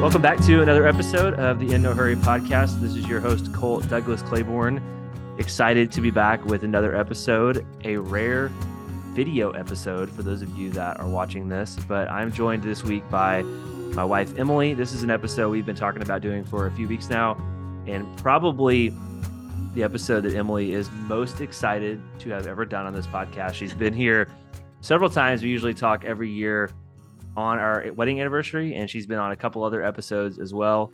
Welcome back to another episode of the In No Hurry podcast. This is your host, Cole Douglas Claybourn. Excited to be back with another episode, a rare video episode for those of you that are watching this. But I'm joined this week by my wife, Emily. This is an episode we've been talking about doing for a few weeks now, and probably the episode that Emily is most excited to have ever done on this podcast. She's been here several times. We usually talk every year on our wedding anniversary, and she's been on a couple other episodes as well.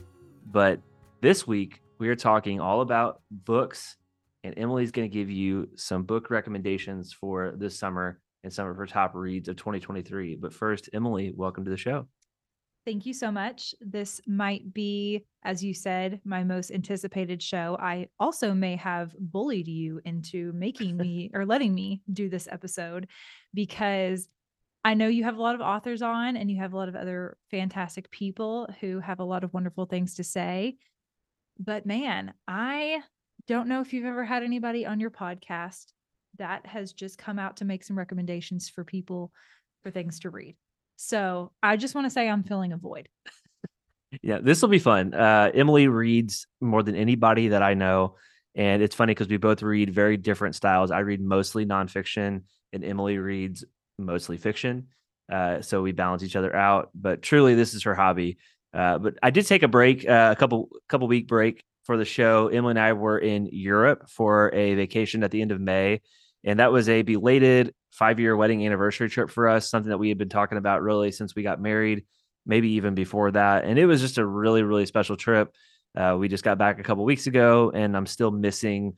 But this week, we are talking all about books, and Emily's going to give you some book recommendations for this summer and some of her top reads of 2023. But first, Emily, welcome to the show. Thank you so much. This might be, as you said, my most anticipated show. I also may have bullied you into making me or letting me do this episode because I know you have a lot of authors on and you have a lot of other fantastic people who have a lot of wonderful things to say. But man, I don't know if you've ever had anybody on your podcast that has just come out to make some recommendations for people for things to read. So I just want to say I'm filling a void. yeah, this will be fun. Uh, Emily reads more than anybody that I know. And it's funny because we both read very different styles. I read mostly nonfiction, and Emily reads mostly fiction. Uh, so we balance each other out. But truly, this is her hobby. Uh, but I did take a break, uh, a couple couple week break for the show. Emily and I were in Europe for a vacation at the end of May, and that was a belated five year wedding anniversary trip for us. Something that we had been talking about really since we got married, maybe even before that. And it was just a really really special trip. Uh, we just got back a couple weeks ago, and I'm still missing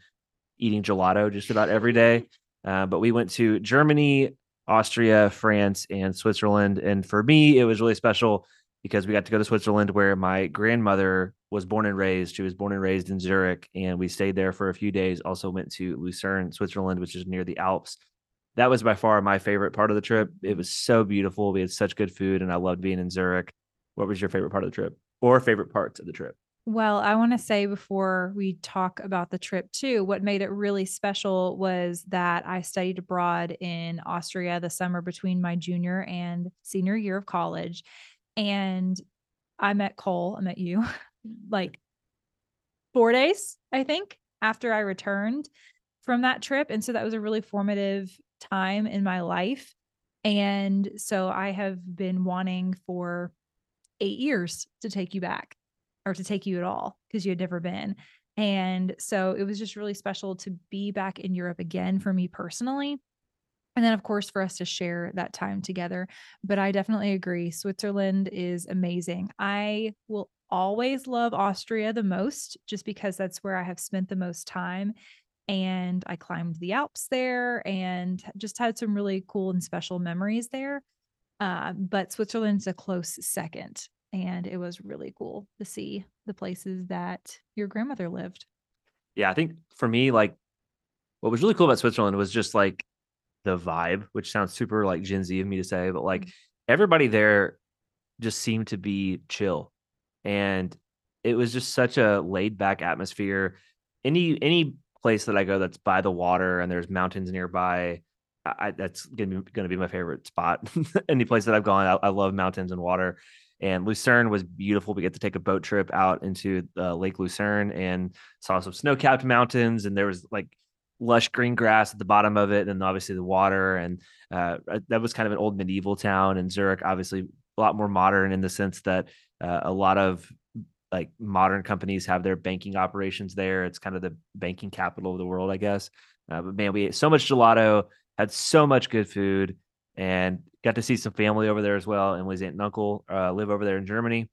eating gelato just about every day. Uh, but we went to Germany, Austria, France, and Switzerland. And for me, it was really special because we got to go to Switzerland where my grandmother was born and raised. She was born and raised in Zurich, and we stayed there for a few days. Also went to Lucerne, Switzerland, which is near the Alps. That was by far my favorite part of the trip. It was so beautiful. We had such good food, and I loved being in Zurich. What was your favorite part of the trip, or favorite parts of the trip? Well, I want to say before we talk about the trip too, what made it really special was that I studied abroad in Austria the summer between my junior and senior year of college. And I met Cole, I met you like four days, I think, after I returned from that trip. And so that was a really formative time in my life. And so I have been wanting for eight years to take you back or to take you at all because you had never been. And so it was just really special to be back in Europe again for me personally. And then, of course, for us to share that time together. But I definitely agree. Switzerland is amazing. I will always love Austria the most just because that's where I have spent the most time. And I climbed the Alps there and just had some really cool and special memories there. Uh, but Switzerland's a close second and it was really cool to see the places that your grandmother lived. Yeah, I think for me, like what was really cool about Switzerland was just like the vibe, which sounds super like Gen Z of me to say, but like mm-hmm. everybody there just seemed to be chill. And it was just such a laid back atmosphere. Any any place that I go that's by the water and there's mountains nearby, I, that's gonna be gonna be my favorite spot. Any place that I've gone, I, I love mountains and water. And Lucerne was beautiful. We get to take a boat trip out into uh, Lake Lucerne and saw some snow capped mountains. And there was like lush green grass at the bottom of it. And obviously the water. And uh, uh, that was kind of an old medieval town. And Zurich, obviously, a lot more modern in the sense that uh, a lot of like modern companies have their banking operations there. It's kind of the banking capital of the world, I guess. Uh, but man, we ate so much gelato, had so much good food and got to see some family over there as well. And Emily's aunt and uncle uh, live over there in Germany.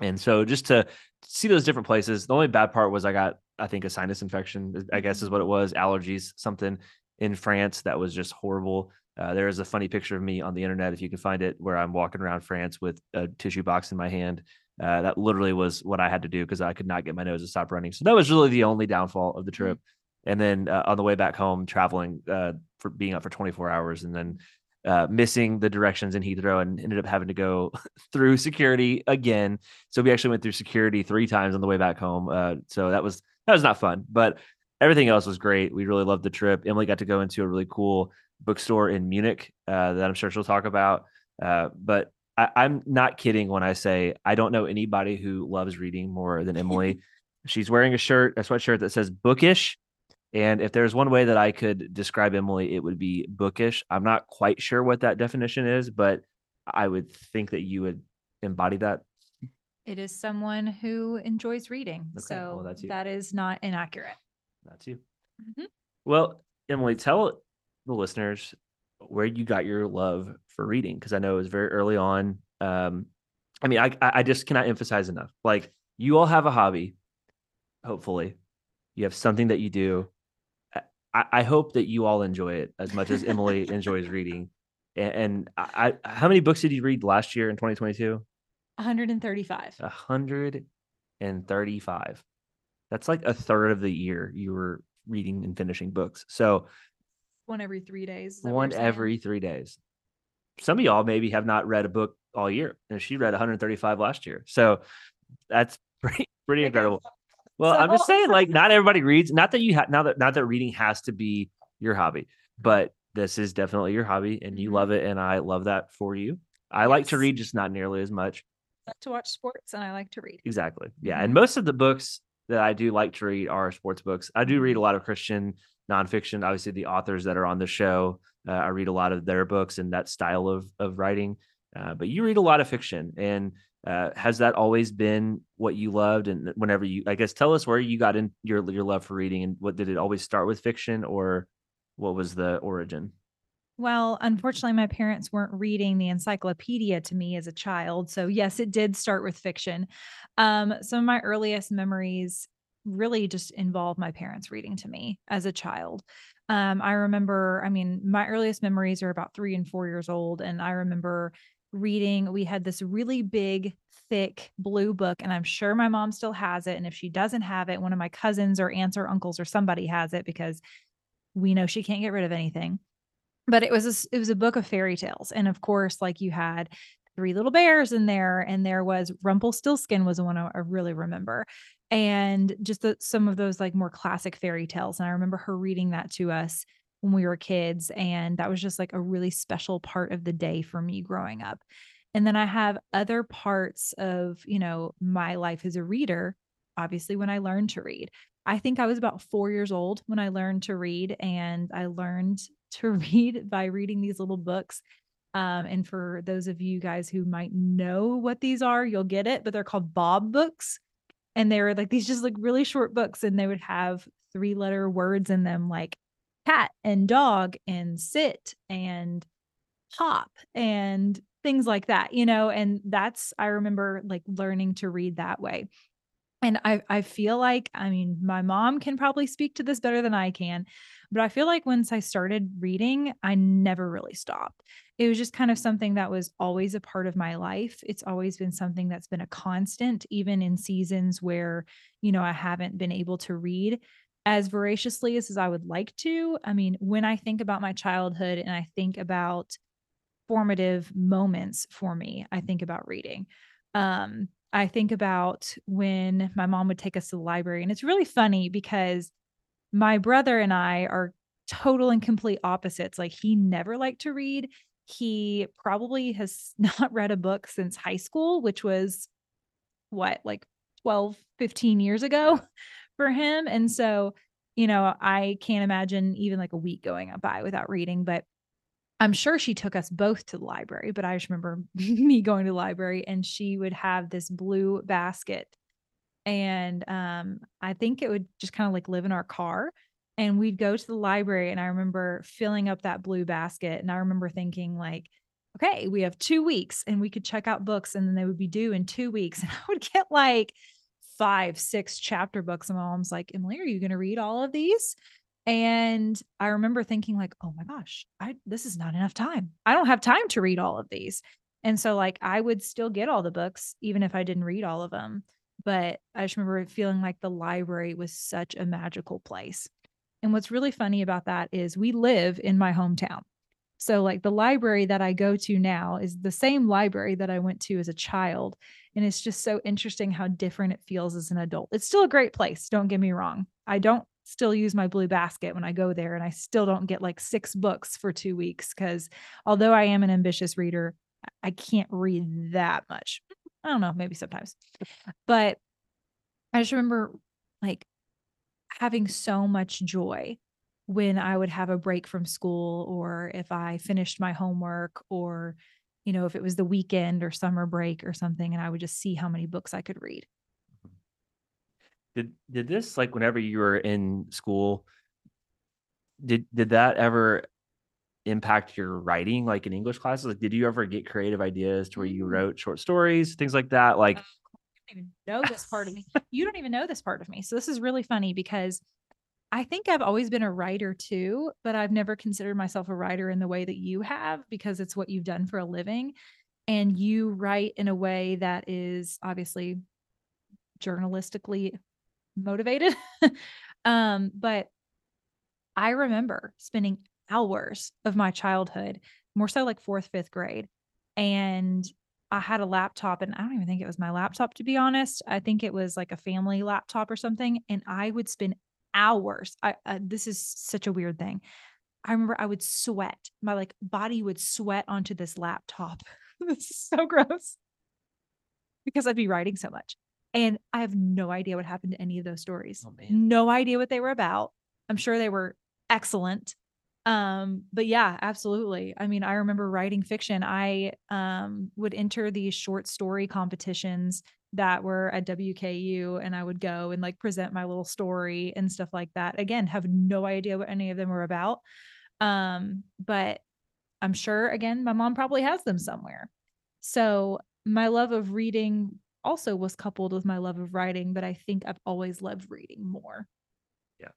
And so just to see those different places, the only bad part was I got, I think, a sinus infection, I guess is what it was, allergies, something in France that was just horrible. Uh, there is a funny picture of me on the internet, if you can find it, where I'm walking around France with a tissue box in my hand. Uh, that literally was what I had to do because I could not get my nose to stop running. So that was really the only downfall of the mm-hmm. trip. And then uh, on the way back home, traveling uh, for being up for 24 hours and then uh, missing the directions in Heathrow and ended up having to go through security again. So we actually went through security three times on the way back home. Uh, so that was that was not fun, but everything else was great. We really loved the trip. Emily got to go into a really cool bookstore in Munich uh, that I'm sure she'll talk about. Uh, but I, I'm not kidding when I say I don't know anybody who loves reading more than Emily. She's wearing a shirt, a sweatshirt that says bookish. And if there's one way that I could describe Emily, it would be bookish. I'm not quite sure what that definition is, but I would think that you would embody that. It is someone who enjoys reading. Okay, well, So you. that is not inaccurate. That's you. Mhm. Well, Emily, tell the listeners where you got your love for reading because I know it was very early on. Um, I mean, I I just cannot emphasize enough. Like you all have a hobby. Hopefully, you have something that you do. I- hope that you all enjoy it as much as Emily enjoys reading. And, and I, I, how many books did you read last year in 2022? 135. Hundred and thirty-five. That's like a third of the year you were reading and finishing books. So One every three days. is that what one every three days. Some of y'all maybe have not read a book all year, and she read 135 last year. So that's pretty pretty incredible. Well, I'm just So- saying, like, not everybody reads. Not that you have, not that not that reading has to be your hobby, but this is definitely your hobby, and you Mhm. love it, and I love that for you. I like to read, just not nearly as much. I like to watch sports and I like to read. Exactly. Yeah. Mhm. And most of the books that I do like to read are sports books. I do read Mm-hmm. a lot of Christian nonfiction. Obviously, the authors that are on the show, uh, I read a lot of their books and that style of of writing. Uh, but you read a lot of fiction, and uh, has that always been what you loved? And whenever you, I guess, tell us where you got in your your love for reading, and what did it always start with fiction, or what was the origin? Well, unfortunately, my parents weren't reading the encyclopedia to me as a child. So, yes, it did start with fiction. Um, some of my earliest memories really just involve my parents reading to me as a child. Um, I remember, I mean, my earliest memories are about three and four years old. And I remember reading, we had this really big, thick blue book, and I'm sure my mom still has it. And if she doesn't have it, one of my cousins or aunts or uncles or somebody has it because we know she can't get rid of anything but it was a, it was a book of fairy tales and of course like you had three little bears in there and there was rumpelstiltskin was the one i I really remember and just the, some of those like more classic fairy tales and i remember her reading that to us when we were kids and that was just like a really special part of the day for me growing up and then i have other parts of you know my life as a reader obviously when i learned to read I think I was about four years old when I learned to read, and I learned to read by reading these little books. Um, and for those of you guys who might know what these are, you'll get it, but they're called Bob books. And they were like these just like really short books, and they would have three letter words in them like cat and dog and sit and hop and things like that, you know. And that's, I remember like learning to read that way. And I I feel like, I mean, my mom can probably speak to this better than I can, but I feel like once I started reading, I never really stopped. It was just kind of something that was always a part of my life. It's always been something that's been a constant, even in seasons where, you know, I haven't been able to read as voraciously as, as I would like to. I mean, when I think about my childhood and I think about formative moments for me, I think about reading. Um, I think about when my mom would take us to the library. And it's really funny because my brother and I are total and complete opposites. Like he never liked to read. He probably has not read a book since high school, which was what, like 12, 15 years ago for him. And so, you know, I can't imagine even like a week going by without reading, but I'm sure she took us both to the library, but I just remember me going to the library and she would have this blue basket. And um, I think it would just kind of like live in our car. And we'd go to the library. And I remember filling up that blue basket. And I remember thinking, like, okay, we have two weeks and we could check out books and then they would be due in two weeks. And I would get like five, six chapter books. And my mom's like, Emily, are you going to read all of these? And I remember thinking like, "Oh my gosh, I this is not enough time. I don't have time to read all of these." And so like I would still get all the books even if I didn't read all of them. But I just remember feeling like the library was such a magical place. And what's really funny about that is we live in my hometown. So like the library that I go to now is the same library that I went to as a child. And it's just so interesting how different it feels as an adult. It's still a great place, don't get me wrong. I don't still use my blue basket when I go there and I still don't get like six books for 2 weeks cuz although I am an ambitious reader, I can't read that much. I don't know, maybe sometimes. But I just remember like having so much joy when I would have a break from school or if I finished my homework or you know, if it was the weekend or summer break or something and I would just see how many books I could read. Did did this like whenever you were in school, did did that ever impact your writing like in English classes? Like did you ever get creative ideas to where you Mm. wrote short stories, things like that? Like Oh, you don't even know this part of me. You don't even know this part of me. So this is really funny because I think I've always been a writer too, but I've never considered myself a writer in the way that you have because it's what you've done for a living. And you write in a way that is obviously journalistically motivated. um, but I remember spending hours of my childhood, more so like fourth, fifth grade. And I had a laptop, and I don't even think it was my laptop, to be honest. I think it was like a family laptop or something. And I would spend hours. I, uh, this is such a weird thing. I remember I would sweat. My like body would sweat onto this laptop. this is so gross because I'd be writing so much. And I have no idea what happened to any of those stories. Oh. No idea what they were about. I'm sure they were excellent. Um, but yeah, absolutely. I mean, I remember writing fiction. I um would enter these short story competitions that were at WKU and I would go and like present my little story and stuff like that. Again, have no idea what any of them were about. Um, but I'm sure again, my mom probably has them somewhere. So my love of reading also was coupled with my love of writing, but I think I've always loved reading more. Yeah.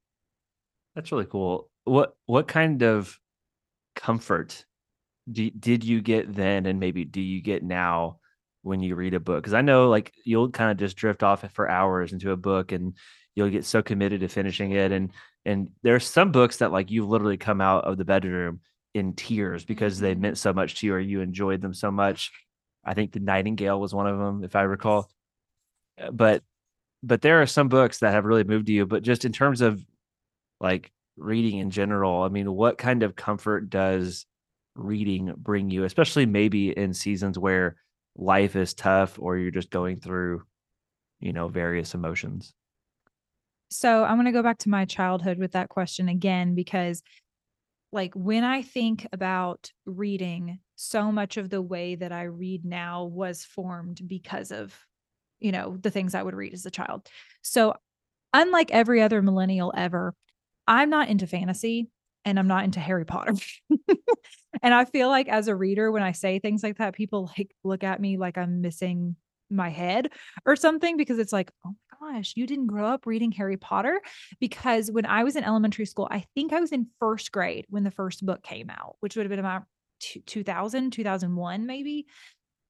That's really cool. What what kind of comfort do, did you get then, and maybe do you get now when you read a book? Because I know like you'll kind of just drift off for hours into a book, and you'll get so committed to finishing it. And and there's some books that like you've literally come out of the bedroom in tears because they Mhm. meant so much to you, or you enjoyed them so much. I think the Nightingale was one of them, if I recall. Uh, But but there are some books that have really moved you. But just in terms of like reading in general, I mean, what kind of comfort does reading bring you, especially maybe in seasons where life is tough or you're just going through, you know, various emotions? So I'm going to go back to my childhood with that question again, because like when I think about reading, so much of the way that I read now was formed because of, you know, the things I would read as a child. So unlike every other millennial ever, I'm not into fantasy and I'm not into Harry Potter. and I feel like as a reader, when I say things like that, people like look at me like I'm missing my head or something because it's like, oh my gosh, you didn't grow up reading Harry Potter. Because when I was in elementary school, I think I was in first grade when the first book came out, which would have been about 2000, 2001, maybe.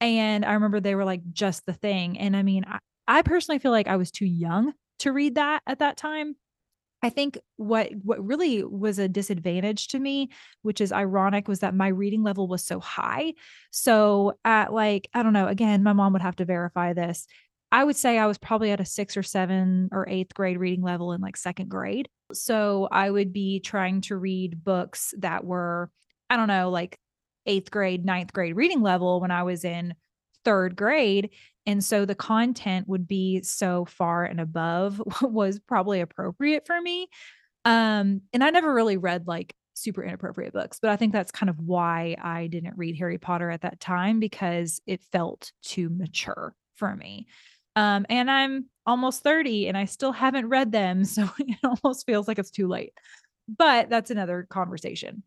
And I remember they were like just the thing. And I mean, I, I personally feel like I was too young to read that at that time. I think what what really was a disadvantage to me, which is ironic, was that my reading level was so high. So at like, I don't know, again, my mom would have to verify this. I would say I was probably at a six or seven or eighth grade reading level in like second grade. So I would be trying to read books that were, I don't know, like eighth grade, ninth grade reading level when I was in third grade. And so the content would be so far and above what was probably appropriate for me. Um, and I never really read like super inappropriate books, but I think that's kind of why I didn't read Harry Potter at that time because it felt too mature for me. Um, and I'm almost 30 and I still haven't read them. So it almost feels like it's too late. But that's another conversation.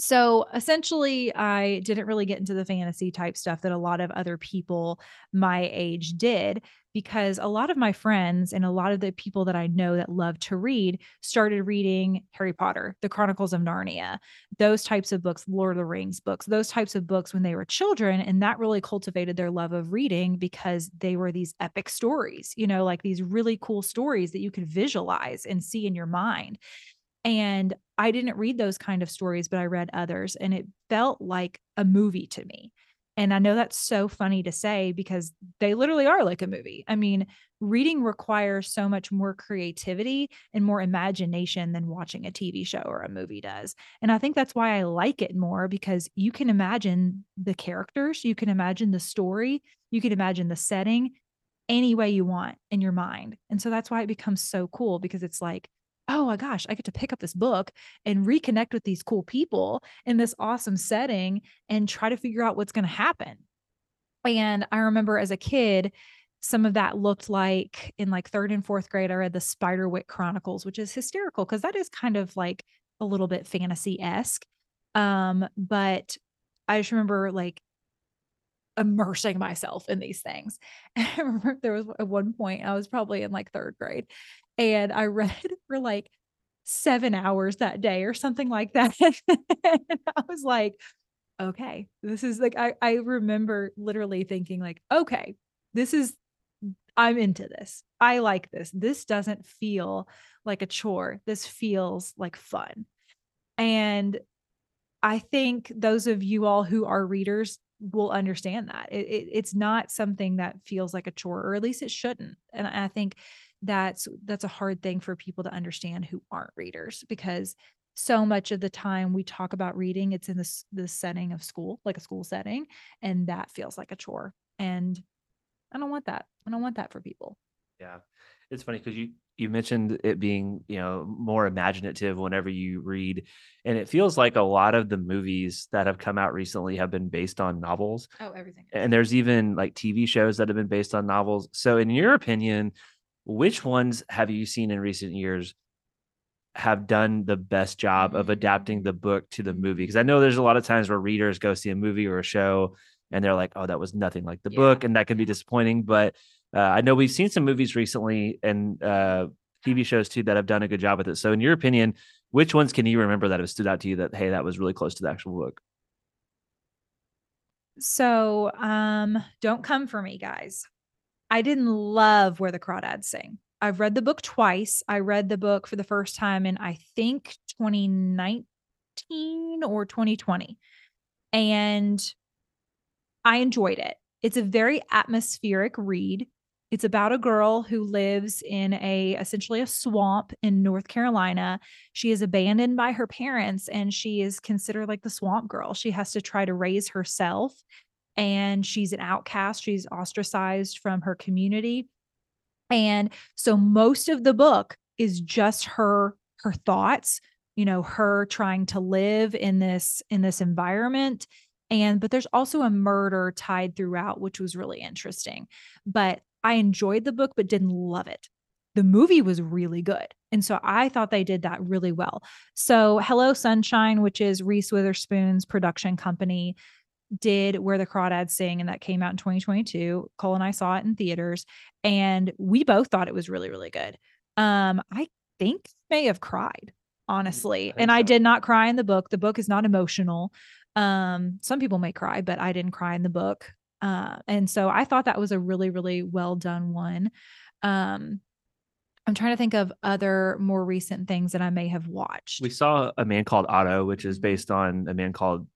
So essentially, I didn't really get into the fantasy type stuff that a lot of other people my age did because a lot of my friends and a lot of the people that I know that love to read started reading Harry Potter, The Chronicles of Narnia, those types of books, Lord of the Rings books, those types of books when they were children. And that really cultivated their love of reading because they were these epic stories, you know, like these really cool stories that you could visualize and see in your mind. And I didn't read those kind of stories, but I read others, and it felt like a movie to me. And I know that's so funny to say because they literally are like a movie. I mean, reading requires so much more creativity and more imagination than watching a TV show or a movie does. And I think that's why I like it more because you can imagine the characters, you can imagine the story, you can imagine the setting any way you want in your mind. And so that's why it becomes so cool because it's like, oh my gosh, I get to pick up this book and reconnect with these cool people in this awesome setting and try to figure out what's going to happen. And I remember as a kid, some of that looked like in like third and fourth grade, I read the Spiderwick Chronicles, which is hysterical because that is kind of like a little bit fantasy esque. Um, but I just remember like immersing myself in these things. And I remember there was at one point I was probably in like third grade and I read for like seven hours that day or something like that. and I was like, okay, this is like, I, I remember literally thinking, like, okay, this is, I'm into this. I like this. This doesn't feel like a chore. This feels like fun. And I think those of you all who are readers will understand that it, it, it's not something that feels like a chore, or at least it shouldn't. And I think that's that's a hard thing for people to understand who aren't readers because so much of the time we talk about reading it's in this this setting of school like a school setting and that feels like a chore and i don't want that i don't want that for people. Yeah it's funny because you you mentioned it being you know more imaginative whenever you read and it feels like a lot of the movies that have come out recently have been based on novels oh everything. and there's even like tv shows that have been based on novels so in your opinion which ones have you seen in recent years have done the best job of adapting the book to the movie? Because I know there's a lot of times where readers go see a movie or a show and they're like, oh, that was nothing like the yeah. book. And that can be disappointing. But uh, I know we've seen some movies recently and uh, TV shows too that have done a good job with it. So, in your opinion, which ones can you remember that have stood out to you that, hey, that was really close to the actual book? So, um, don't come for me, guys. I didn't love Where the Crawdads Sing. I've read the book twice. I read the book for the first time in I think 2019 or 2020. And I enjoyed it. It's a very atmospheric read. It's about a girl who lives in a essentially a swamp in North Carolina. She is abandoned by her parents and she is considered like the swamp girl. She has to try to raise herself and she's an outcast. She's ostracized from her community. And so most of the book is just her her thoughts, you know, her trying to live in this in this environment and but there's also a murder tied throughout which was really interesting. But I enjoyed the book but didn't love it. The movie was really good. And so I thought they did that really well. So Hello Sunshine, which is Reese Witherspoon's production company, did Where the Crawdads Sing, and that came out in 2022. Cole and I saw it in theaters, and we both thought it was really, really good. Um, I think may have cried, honestly. I and so. I did not cry in the book. The book is not emotional. Um, some people may cry, but I didn't cry in the book. Uh, and so I thought that was a really, really well done one. Um, I'm trying to think of other more recent things that I may have watched. We saw a man called Otto, which is based on a man called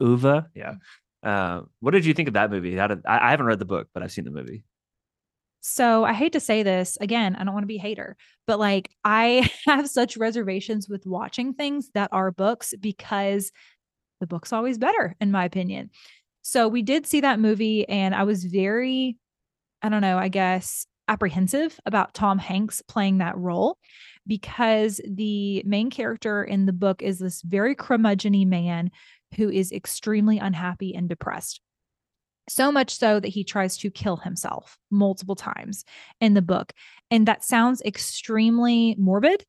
Ove. Yeah. Uh, what did you think of that movie? Did, I, I haven't read the book, but I've seen the movie. So I hate to say this again, I don't want to be hater, but like I have such reservations with watching things that are books because the book's always better, in my opinion. So we did see that movie, and I was very, I don't know, I guess apprehensive about Tom Hanks playing that role because the main character in the book is this very curmudgeony man who is extremely unhappy and depressed. So much so that he tries to kill himself multiple times in the book. And that sounds extremely morbid,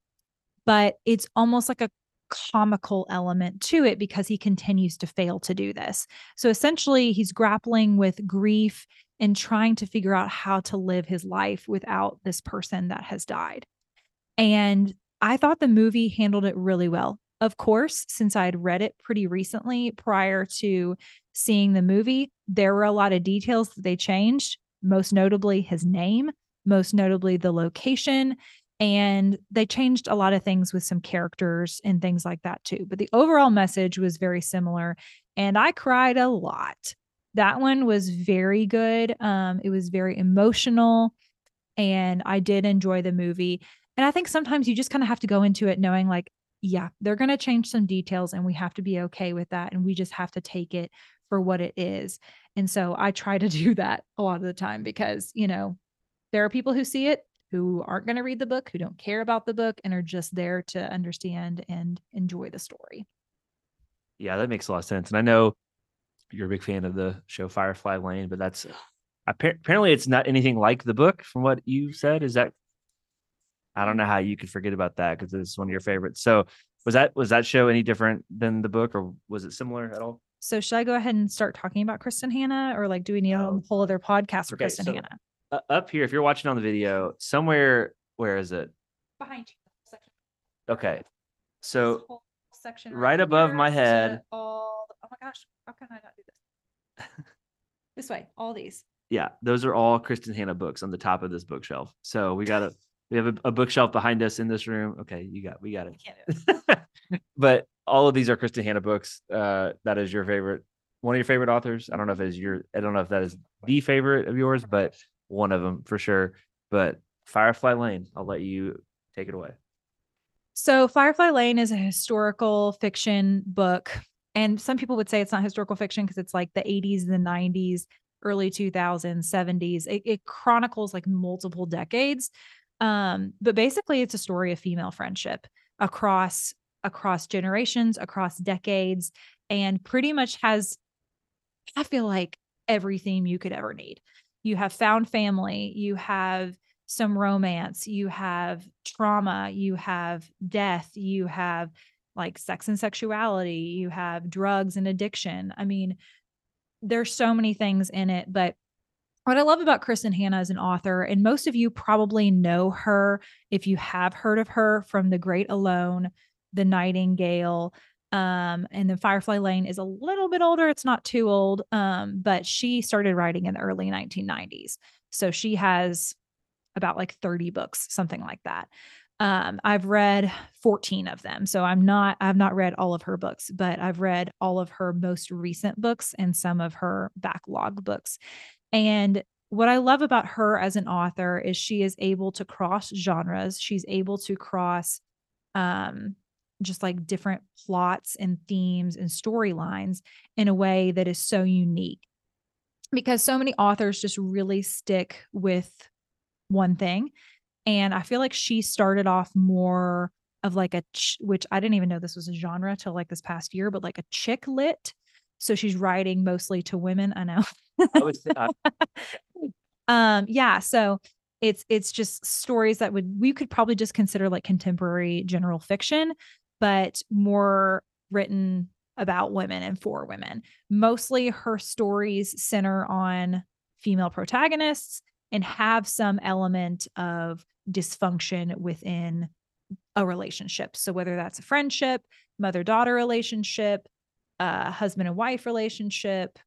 but it's almost like a comical element to it because he continues to fail to do this. So essentially, he's grappling with grief and trying to figure out how to live his life without this person that has died. And I thought the movie handled it really well. Of course, since I had read it pretty recently prior to seeing the movie, there were a lot of details that they changed, most notably his name, most notably the location. And they changed a lot of things with some characters and things like that too. But the overall message was very similar. And I cried a lot. That one was very good. Um, it was very emotional, and I did enjoy the movie. And I think sometimes you just kind of have to go into it knowing, like, yeah, they're going to change some details, and we have to be okay with that. And we just have to take it for what it is. And so I try to do that a lot of the time because, you know, there are people who see it who aren't going to read the book, who don't care about the book, and are just there to understand and enjoy the story. Yeah, that makes a lot of sense. And I know you're a big fan of the show Firefly Lane, but that's apparently it's not anything like the book from what you said. Is that I don't know how you could forget about that because it's one of your favorites. So was that was that show any different than the book or was it similar at all? So should I go ahead and start talking about Kristin Hannah or like do we need a whole other podcast for Okay, Kristin so- Hannah? Uh, up here, if you're watching on the video, somewhere where is it? Behind you. Section. Okay. So section right above my head. all oh my gosh, how can I not do this? this way, all these. yeah, those are all Kristin Hannah books on the top of this bookshelf. So we got a we have a, a bookshelf behind us in this room. Okay, you got we got I it. can't do it. but all of these are Kristin Hannah books. Uh, that is your favorite, one of your favorite authors. I don't know if it is your, I don't know if that is the favorite of yours, but one of them for sure. But Firefly Lane, I'll let you take it away. So, Firefly Lane is a historical fiction book. And some people would say it's not historical fiction because it's like the 80s, the 90s, early 2000s, 70s. It, it chronicles like multiple decades. Um, but basically, it's a story of female friendship across across generations, across decades, and pretty much has, I feel like, every theme you could ever need. You have found family, you have some romance, you have trauma, you have death, you have like sex and sexuality, you have drugs and addiction. I mean, there's so many things in it, but what I love about Kristin Hannah as an author, and most of you probably know her if you have heard of her from The Great Alone, The Nightingale, um, and then Firefly Lane is a little bit older. It's not too old, um, but she started writing in the early 1990s. So she has about like 30 books, something like that. Um, I've read 14 of them. So I'm not, I've not read all of her books, but I've read all of her most recent books and some of her backlog books. And what I love about her as an author is she is able to cross genres. She's able to cross um just like different plots and themes and storylines in a way that is so unique. Because so many authors just really stick with one thing. And I feel like she started off more of like a, ch- which I didn't even know this was a genre till like this past year, but like a chick lit. So she's writing mostly to women. I know. I was, uh, um, yeah. So it's it's just stories that would we could probably just consider like contemporary general fiction, but more written about women and for women. Mostly her stories center on female protagonists and have some element of dysfunction within a relationship. So whether that's a friendship, mother-daughter relationship, uh, husband and wife relationship,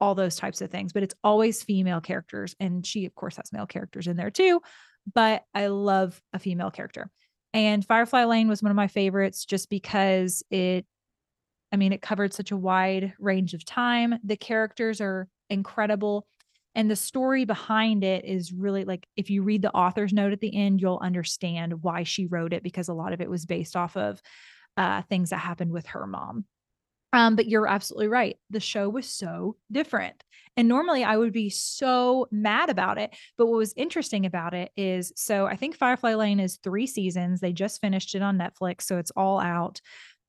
all those types of things, but it's always female characters. And she, of course, has male characters in there too. But I love a female character. And Firefly Lane was one of my favorites just because it, I mean, it covered such a wide range of time. The characters are incredible. And the story behind it is really like if you read the author's note at the end, you'll understand why she wrote it because a lot of it was based off of uh, things that happened with her mom. Um, but you're absolutely right. The show was so different. And normally I would be so mad about it. But what was interesting about it is so I think Firefly Lane is three seasons. They just finished it on Netflix. So it's all out.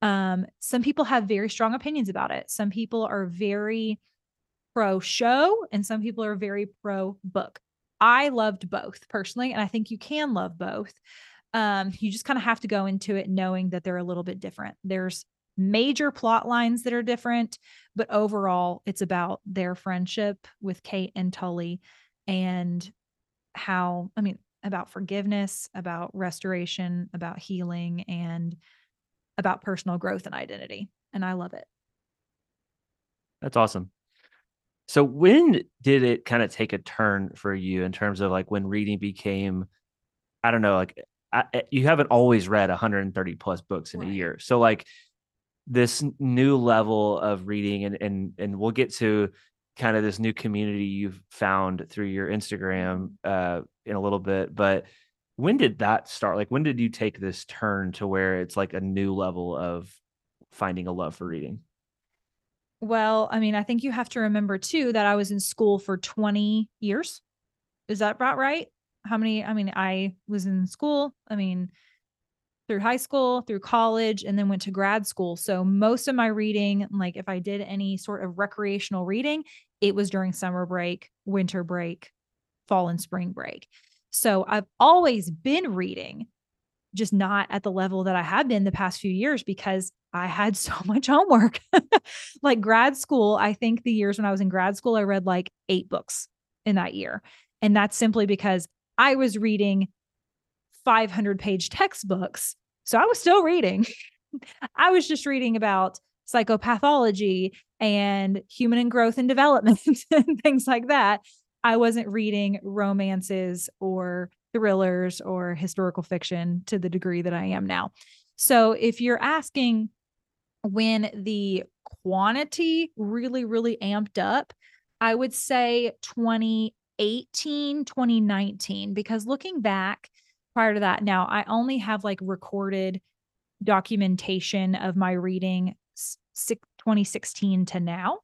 Um, some people have very strong opinions about it. Some people are very pro show, and some people are very pro book. I loved both personally, and I think you can love both. Um, you just kind of have to go into it knowing that they're a little bit different. There's major plot lines that are different, but overall, it's about their friendship with Kate and Tully and how, I mean, about forgiveness, about restoration, about healing, and about personal growth and identity. And I love it. That's awesome. So when did it kind of take a turn for you in terms of like when reading became, I don't know, like I, I- you haven't always read 130 plus books in a year. So like, this new level of reading and and and we'll get to kind of this new community you've found through your Instagram uh in a little bit but when did that start? Like when did you take this turn to where it's like a new level of finding a love for reading Well, I mean, I think you have to remember too that I was in school for 20 years. Is that about right? How many? I mean, I was in school, I mean, through high school, through college, and then went to grad school. So most of my reading, like if I did any sort of recreational reading, it was during summer break, winter break, fall and spring break. So I've always been reading, just not at the level that I have been the past few years because I had so much homework. like grad school, I think the years when I was in grad school, I read like eight books in that year. And that's simply because I was reading 500 page textbooks. So I was still reading. I was just reading about psychopathology and human and growth and development and things like that. I wasn't reading romances or thrillers or historical fiction to the degree that I am now. So if you're asking when the quantity really, really amped up, I would say 2018, 2019, because looking back prior to that, now I only have like recorded documentation of my reading 2016 to now.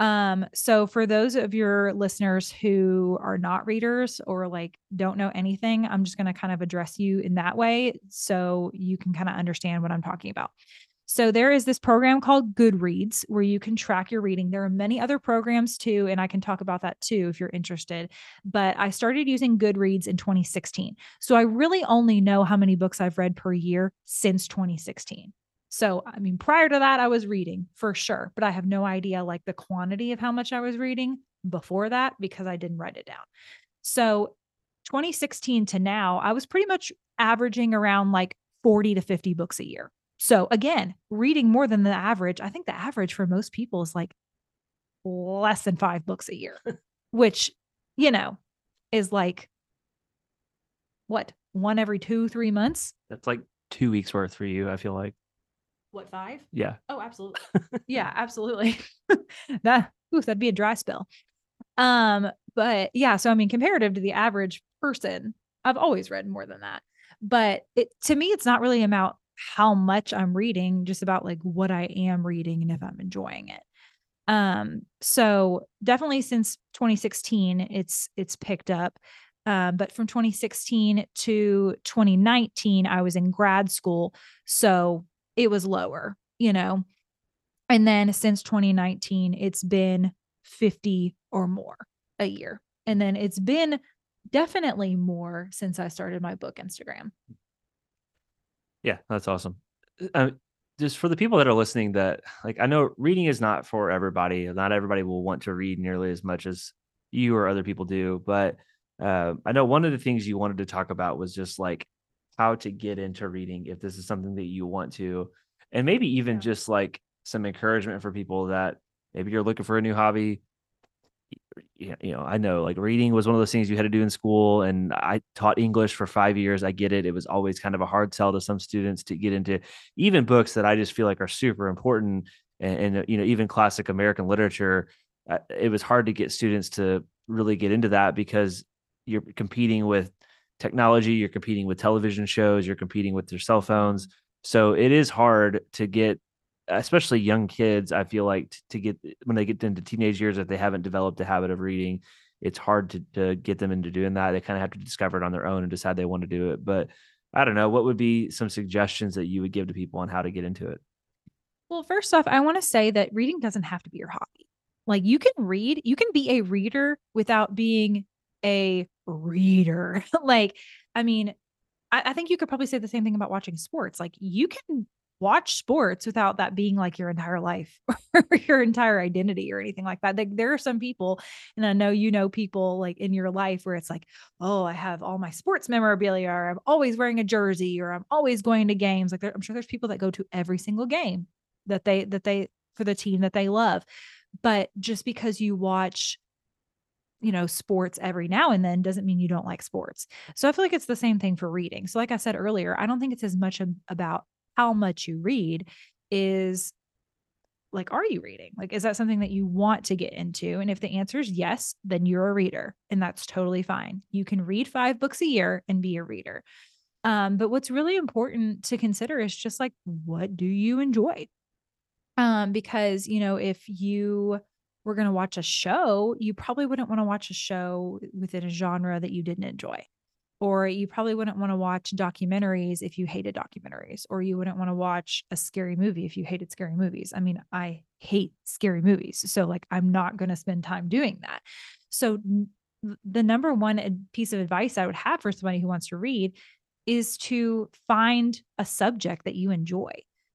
Um, so for those of your listeners who are not readers or like don't know anything, I'm just going to kind of address you in that way so you can kind of understand what I'm talking about. So there is this program called Goodreads where you can track your reading. There are many other programs too, and I can talk about that too if you're interested. But I started using Goodreads in 2016. So I really only know how many books I've read per year since 2016. So, I mean, prior to that, I was reading for sure, but I have no idea like the quantity of how much I was reading before that because I didn't write it down. So, 2016 to now, I was pretty much averaging around like 40 to 50 books a year. So, again, reading more than the average. I think the average for most people is like less than five books a year, which, you know, is like what, one every two, three months? that's like two weeks worth for you i feel like What, five? yeah Oh, absolutely. yeah, absolutely. that ooh, that'd be a dry spell. Um, but yeah, so I mean, comparative to the average person, I've always read more than that. But it to me, it's not really about how much I'm reading, just about like what I am reading and if I'm enjoying it. Um, so definitely since 2016, it's it's picked up. Um, but from 2016 to 2019, I was in grad school. So it was lower, you know. And then since 2019, it's been 50 or more a year. And then it's been definitely more since I started my book Instagram. Yeah, that's awesome. Uh, just for the people that are listening, that like I know reading is not for everybody. Not everybody will want to read nearly as much as you or other people do. But uh, I know one of the things you wanted to talk about was just like how to get into reading if this is something that you want to, and maybe even Yeah. just like some encouragement for people that maybe you're looking for a new hobby you know, I know like reading was one of those things you had to do in school, and I taught English for five years. I get it. It was always kind of a hard sell to some students to get into even books that I just feel like are super important, and, and you know, even classic American literature. Uh, it was hard to get students to really get into that because you're competing with technology, you're competing with television shows, you're competing with your cell phones. So it is hard to get especially young kids, I feel like to get when they get into teenage years, if they haven't developed a habit of reading, it's hard to, to get them into doing that. They kind of have to discover it on their own and decide they want to do it. But I don't know, what would be some suggestions that you would give to people on how to get into it? Well, first off, I want to say that reading doesn't have to be your hobby. Like you can read, you can be a reader without being a reader. like, I mean, I, I think you could probably say the same thing about watching sports. Like you can watch sports without that being like your entire life or your entire identity or anything like that. Like there are some people, and I know you know people like in your life where it's like, oh, I have all my sports memorabilia, or I'm always wearing a jersey, or I'm always going to games. Like there, I'm sure there's people that go to every single game that they that they for the team that they love. But just because you watch you know, sports every now and then doesn't mean you don't like sports. So I feel like it's the same thing for reading. So, like I said earlier, I don't think it's as much about how much you read, is like, are you reading? Like, is that something that you want to get into? And if the answer is yes, then you're a reader and that's totally fine. You can read five books a year and be a reader. Um, but what's really important to consider is just like, what do you enjoy? Um, because, you know, if you were going to watch a show, you probably wouldn't want to watch a show within a genre that you didn't enjoy. Or you probably wouldn't want to watch documentaries if you hated documentaries or you wouldn't want to watch a scary movie if you hated scary movies. I mean i hate scary movies so like i'm not going to spend time doing that. So the number one piece of advice i would have for somebody who wants to read is to find a subject that you enjoy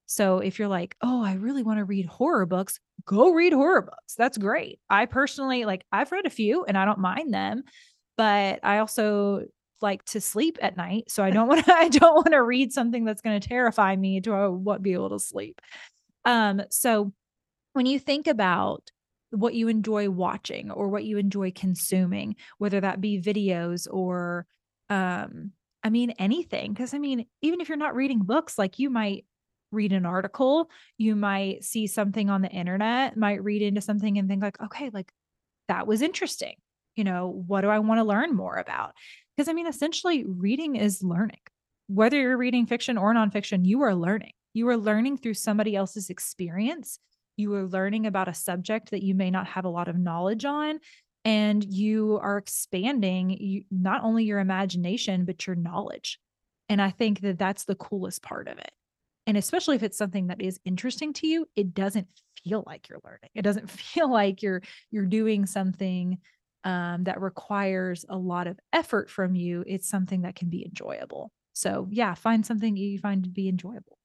so if you're like oh i really want to read horror books go read horror books that's great i personally like i've read a few and i don't mind them but I also like to sleep at night. So I don't want to, I don't want to read something that's going to terrify me to uh, what be able to sleep. Um, so when you think about what you enjoy watching or what you enjoy consuming, whether that be videos or, um, I mean, anything. Cause I mean, even if you're not reading books, like you might read an article, you might see something on the internet, might read into something and think like, okay, like that was interesting. You know, what do I want to learn more about? Because I mean, essentially, reading is learning. Whether you're reading fiction or nonfiction, you are learning. You are learning through somebody else's experience. You are learning about a subject that you may not have a lot of knowledge on. And you are expanding you, not only your imagination, but your knowledge. And I think that that's the coolest part of it. And especially if it's something that is interesting to you, it doesn't feel like you're learning. It doesn't feel like you're you're doing something um, that requires a lot of effort from you, it's something that can be enjoyable. So, yeah, find something you find to be enjoyable.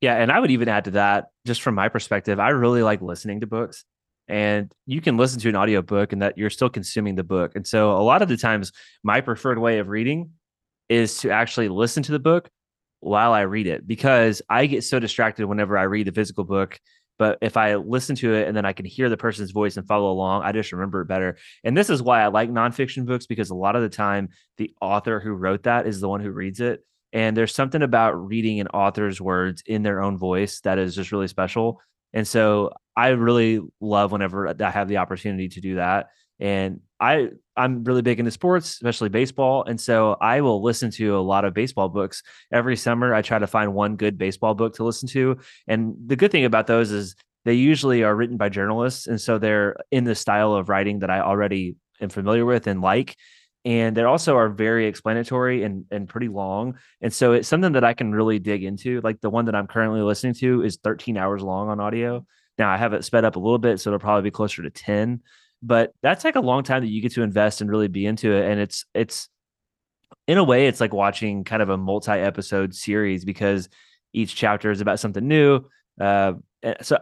Yeah. And I would even add to that, just from my perspective, I really like listening to books. And you can listen to an audiobook and that you're still consuming the book. And so, a lot of the times, my preferred way of reading is to actually listen to the book while I read it because I get so distracted whenever I read the physical book but if I listen to it and then I can hear the person's voice and follow along, I just remember it better. And this is why I like nonfiction books because a lot of the time, the author who wrote that is the one who reads it. And there's something about reading an author's words in their own voice that is just really special. And so I really love whenever I have the opportunity to do that. And I I'm really big into sports, especially baseball, and so I will listen to a lot of baseball books every summer. I try to find one good baseball book to listen to, and the good thing about those is they usually are written by journalists, and so they're in the style of writing that I already am familiar with and like. And they also are very explanatory and and pretty long, and so it's something that I can really dig into. Like the one that I'm currently listening to is 13 hours long on audio. Now I have it sped up a little bit, so it'll probably be closer to 10 but that's like a long time that you get to invest and really be into it and it's it's in a way it's like watching kind of a multi-episode series because each chapter is about something new uh, so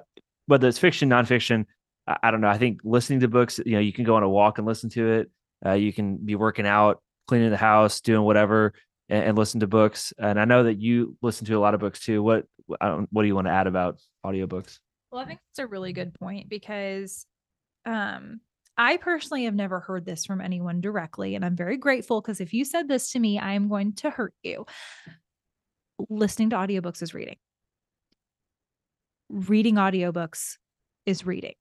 whether it's fiction nonfiction I, I don't know i think listening to books you know you can go on a walk and listen to it uh, you can be working out cleaning the house doing whatever and, and, listen to books and i know that you listen to a lot of books too what what do you want to add about audiobooks? Well i think that's a really good point because um I personally have never heard this from anyone directly, and I'm very grateful because if you said this to me, I am going to hurt you. Listening to audiobooks is reading. Reading audiobooks is reading.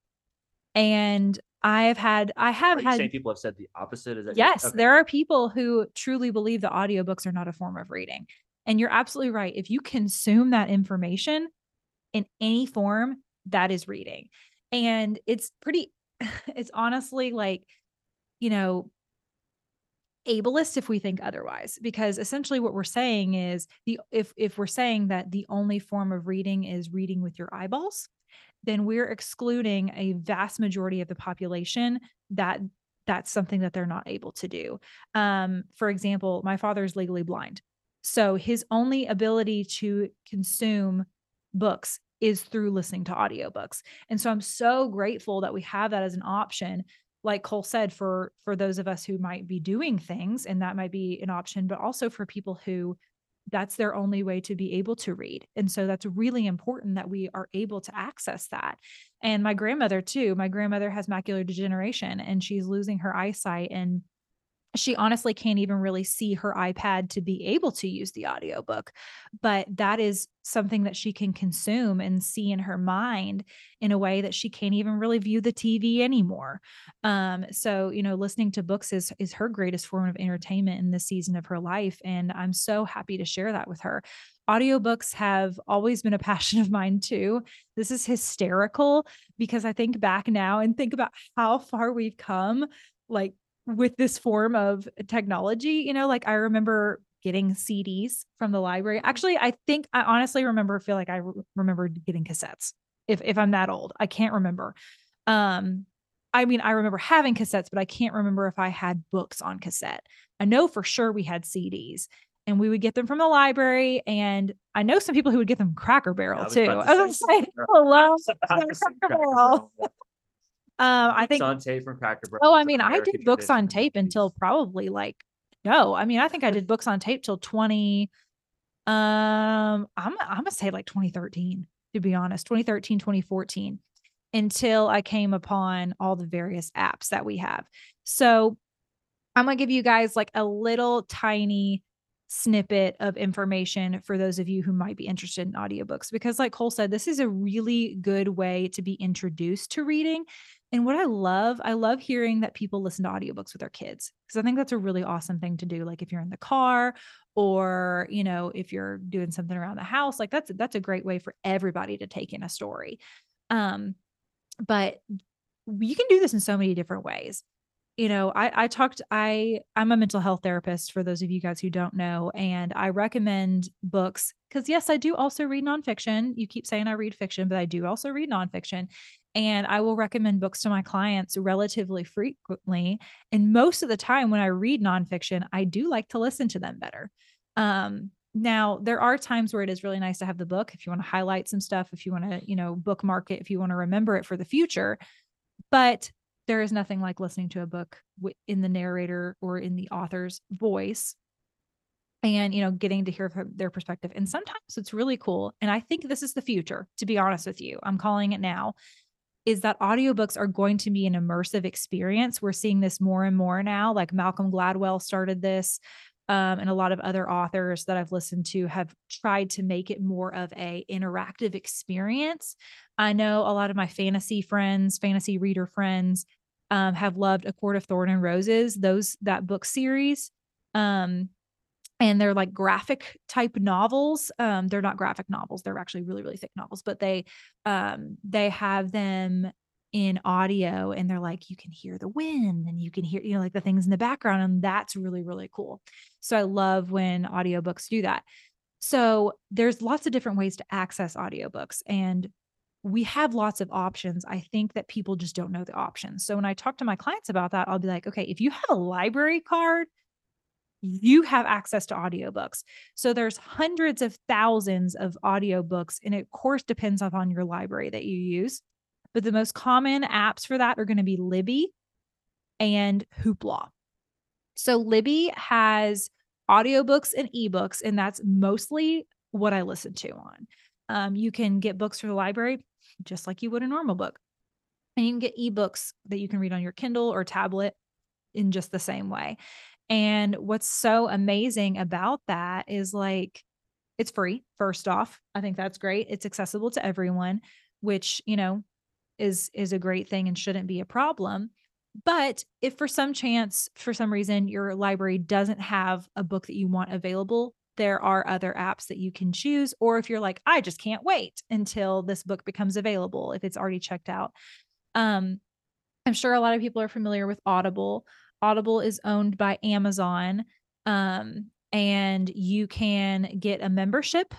And I've had I have had saying people have said the opposite. Is that yes, okay. there are people who truly believe that audiobooks are not a form of reading. And you're absolutely right. If you consume that information in any form, that is reading. And it's pretty it's honestly like, you know, ableist if we think otherwise because essentially what we're saying is the if if we're saying that the only form of reading is reading with your eyeballs then we're excluding a vast majority of the population that that's something that they're not able to do. Um, for example my father is legally blind so his only ability to consume books is through listening to audiobooks. And so I'm so grateful that we have that as an option like Cole said for for those of us who might be doing things and that might be an option but also for people who that's their only way to be able to read. And so that's really important that we are able to access that. And my grandmother too, my grandmother has macular degeneration and she's losing her eyesight and she honestly can't even really see her iPad to be able to use the audiobook. But that is something that she can consume and see in her mind in a way that she can't even really view the TV anymore. Um, so, you know, listening to books is is her greatest form of entertainment in this season of her life. And I'm so happy to share that with her. Audiobooks have always been a passion of mine too. This is hysterical because I think back now and think about how far we've come. Like with this form of technology, you know, like I remember getting CDs from the library. Actually, I think I honestly remember feel like I re- remember getting cassettes. If if I'm that old, I can't remember. Um I mean, I remember having cassettes, but I can't remember if I had books on cassette. I know for sure we had CDs and we would get them from the library. And I know some people who would get them Cracker Barrel I too. I was like, hello, About to say Cracker Cracker Barrel. Um, I think on tape from Cracker Barrel. Oh, I mean, I did books on tape until probably like no, I mean, I think I did books on tape till 20 um I'm I'm gonna say like 2013 to be honest, 2013, 2014 until I came upon all the various apps that we have. So, I'm gonna give you guys like a little tiny snippet of information for those of you who might be interested in audiobooks because like Cole said this is a really good way to be introduced to reading and what I love I love hearing that people listen to audiobooks with their kids because I think that's a really awesome thing to do like if you're in the car or you know if you're doing something around the house like that's that's a great way for everybody to take in a story. Um but you can do this in so many different ways. You know i i talked i i'm a mental health therapist for those of you guys who don't know and i recommend books because yes i do also read nonfiction. You keep saying i read fiction but i do also read nonfiction and i will recommend books to my clients relatively frequently and most of the time when i read nonfiction i do like to listen to them better. Um now there are times where it is really nice to have the book if you want to highlight some stuff if you want to you know bookmark it if you want to remember it for the future but there is nothing like listening to a book in the narrator or in the author's voice and you know getting to hear from their perspective and sometimes it's really cool and i think this is the future to be honest with you. I'm calling it now is that audiobooks are going to be an immersive experience. We're seeing this more and more now like malcolm gladwell started this um, and a lot of other authors that i've listened to have tried to make it more of a interactive experience. I know a lot of my fantasy friends fantasy reader friends um, have loved a court of thorn and roses those that book series. Um, and they're like graphic type novels um they're not graphic novels they're actually really really thick novels but they um they have them in audio and they're like you can hear the wind and you can hear you know like the things in the background and that's really really cool so i love when audiobooks do that so there's lots of different ways to access audiobooks and we have lots of options. I think that people just don't know the options. So when I talk to my clients about that, I'll be like, okay, if you have a library card, you have access to audiobooks. So there's hundreds of thousands of audiobooks and it of course depends upon your library that you use. But the most common apps for that are going to be Libby and Hoopla. So Libby has audiobooks and ebooks and that's mostly what I listen to on. Um, you can get books for the library just like you would a normal book. And you can get ebooks that you can read on your Kindle or tablet in just the same way. And what's so amazing about that is like it's free, first off. I think that's great. It's accessible to everyone, which, you know, is is a great thing and shouldn't be a problem. But if for some chance, for some reason, your library doesn't have a book that you want available, there are other apps that you can choose. Or if you're like, I just can't wait until this book becomes available, if it's already checked out. Um, I'm sure a lot of people are familiar with Audible. Audible is owned by Amazon. Um, and you can get a membership.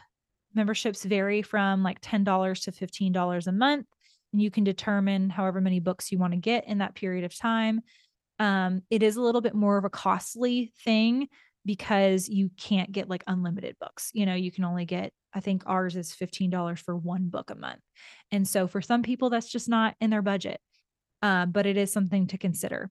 Memberships vary from like $10 to $15 a month. And you can determine however many books you want to get in that period of time. Um, it is a little bit more of a costly thing because you can't get like unlimited books. You know, you can only get, I think ours is $15 for one book a month. And so for some people, that's just not in their budget, uh, but it is something to consider.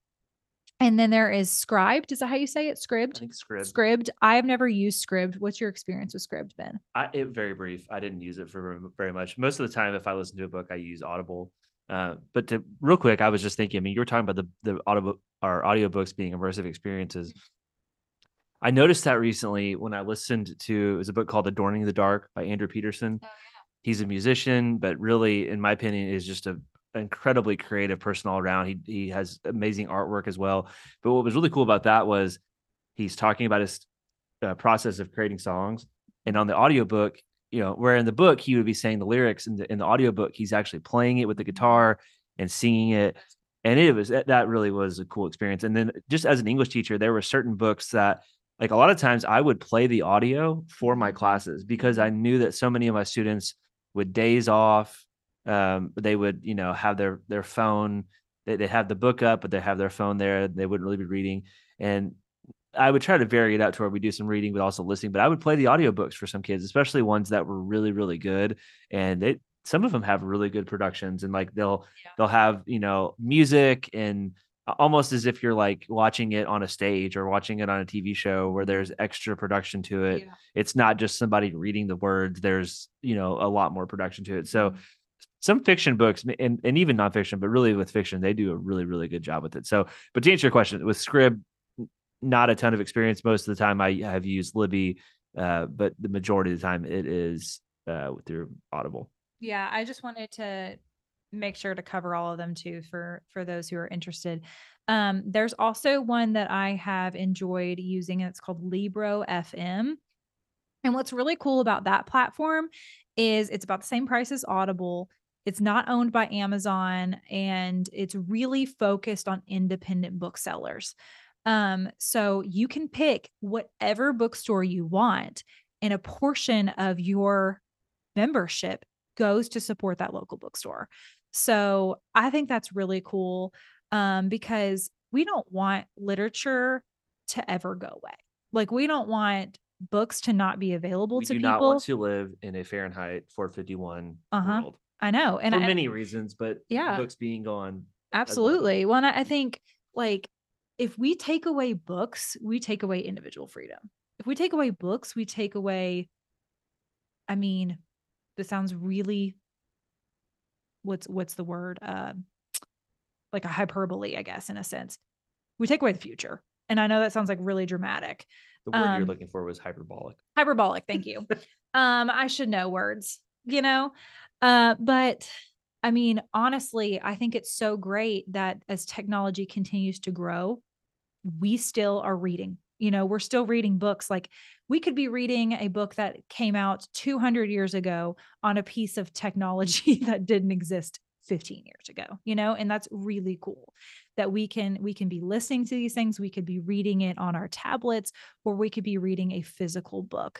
And then there is Scribd. Is that how you say it? I Scribd? think Scribd. Scribd. I have never used Scribd. What's your experience with Scribd, been? I, it very brief. I didn't use it for very- much. Most of the time, if I listen to a book, I use Audible. Uh, but to real quick, I was just thinking. I mean, you were talking about the the audio our audiobooks being immersive experiences. I noticed that recently when I listened to it was a book called Adorning the Dark by Andrew Peterson. Oh, He's a musician, but really, in my opinion, is just a incredibly creative person all around. He he has amazing artwork as well. But what was really cool about that was he's talking about his uh, process of creating songs, and on the audiobook, you know, where in the book he would be saying the lyrics, in the in the audiobook he's actually playing it with the guitar and singing it. And it was that that really was a cool experience. And then just as an English teacher, there were certain books that like a lot of times I would play the audio for my classes because I knew that so many of my students would days off. Um, they would, you know, have their their phone. They they have the book up, but they have their phone there. They wouldn't really be reading. And I would try to vary it out to where we do some reading, but also listening. But I would play the audiobooks for some kids, especially ones that were really, really good. And it some of them have really good productions and like they'll Yeah. they'll have, you know, music and almost as if you're like watching it on a stage or watching it on a TV show where there's extra production to it Yeah. it's not just somebody reading the words there's you know a lot more production to it so Mhm. Some fiction books and, and even nonfiction but really with fiction they do a really really good job with it so but to answer your question with scrib not a ton of experience most of the time i have used libby uh, but the majority of the time it is uh, through audible Yeah, I just wanted to make sure to cover all of them too for for those who are interested. Um, there's also one that I have enjoyed using, and it's called Libro FM. And what's really cool about that platform is it's about the same price as Audible. It's not owned by Amazon and it's really focused on independent booksellers. Um, so you can pick whatever bookstore you want, and a portion of your membership goes to support that local bookstore. So I think that's really cool um, because we don't want literature to ever go away. Like we don't want books to not be available to people. we to do people. not want to live in a fahrenheit 451 Uh-huh. world I know, and for I, many reasons but Yeah. books being gone absolutely. Well, and I think like if we take away books, we take away individual freedom. If we take away books, we take away. I mean, this sounds really. What's what's the word? Uh, like a hyperbole, I guess, in a sense. We take away the future, and I know that sounds like really dramatic. the word you're Um, looking for was hyperbolic hyperbolic thank you um i should know words you know uh but i mean honestly i think it's so great that as technology continues to grow we still are reading. You know we're still reading books. Like we could be reading a book that came out 200 years ago on a piece of technology that didn't exist 15 years ago you know? And that's really cool that we can we can be listening to these things. We could be reading it on our tablets or we could be reading a physical book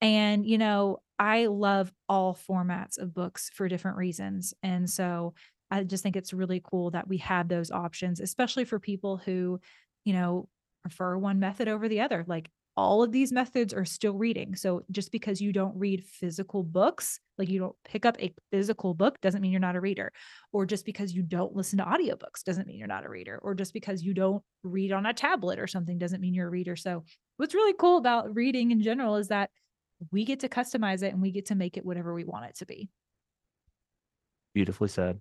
and you know i love all formats of books for different reasons and so i just think it's really cool that we have those options especially for people who you know prefer one method over the other like all of these methods are still reading so just because you don't read physical books like you don't pick up a physical book doesn't mean you're not a reader or just because you don't listen to audiobooks doesn't mean you're not a reader or just because you don't read on a tablet or something doesn't mean you're a reader so what's really cool about reading in general is that we get to customize it and we get to make it whatever we want it to be Beautifully said.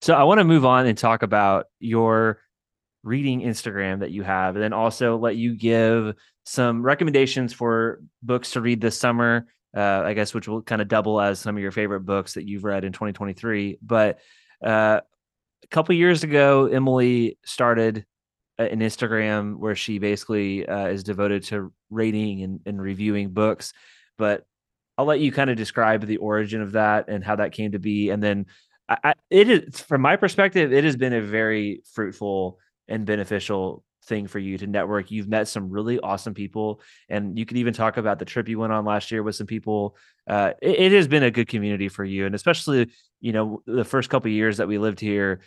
So I want to move on and talk about your reading Instagram that you have, and then also let you give some recommendations for books to read this summer. Uh, I guess which will kind of double as some of your favorite books that you've read in 2023. But uh, a couple years ago, Emily started an Instagram where she basically uh, is devoted to rating and, and reviewing books. But I'll let you kind of describe the origin of that and how that came to be, and then I, I, it is from my perspective, it has been a very fruitful and beneficial thing for you to network. You've met some really awesome people, and you could even talk about the trip you went on last year with some people. Uh, it, it has been a good community for you, and especially you know the first couple years that we lived here,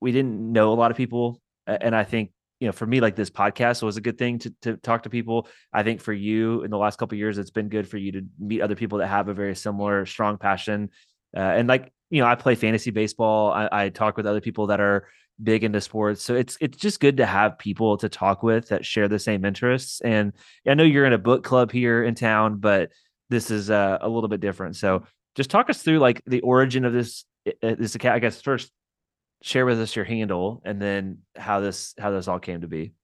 we didn't know a lot of people, and I think you know for me like this podcast was a good thing to to talk to people. I think for you in the last couple years, it's been good for you to meet other people that have a very similar strong passion, uh, and like you know I play fantasy baseball. I, I talk with other people that are big into sports. So it's it's just good to have people to talk with that share the same interests. And I know you're in a book club here in town, but this is uh, a little bit different. So just talk us through like the origin of this i- this account, I guess first share with us your handle and then how this how this all came to be.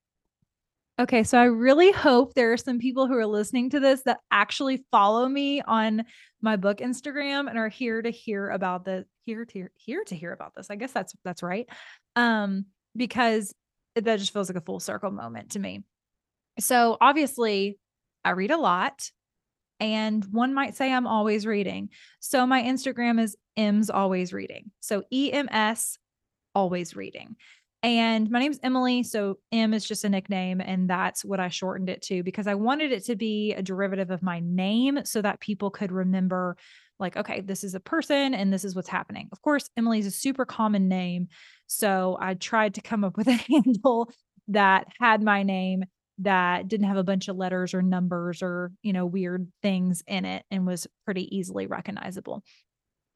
Okay, so I really hope there are some people who are listening to this that actually follow me on my book Instagram and are here to hear about the here to here to hear about this. I guess that's that's right. Um because that just feels like a full circle moment to me. So obviously, I read a lot and one might say I'm always reading. So my Instagram is M's always reading. So E M S always reading. And my name's Emily. So M is just a nickname. And that's what I shortened it to because I wanted it to be a derivative of my name so that people could remember, like, okay, this is a person and this is what's happening. Of course, Emily is a super common name. So I tried to come up with a handle that had my name that didn't have a bunch of letters or numbers or, you know, weird things in it and was pretty easily recognizable.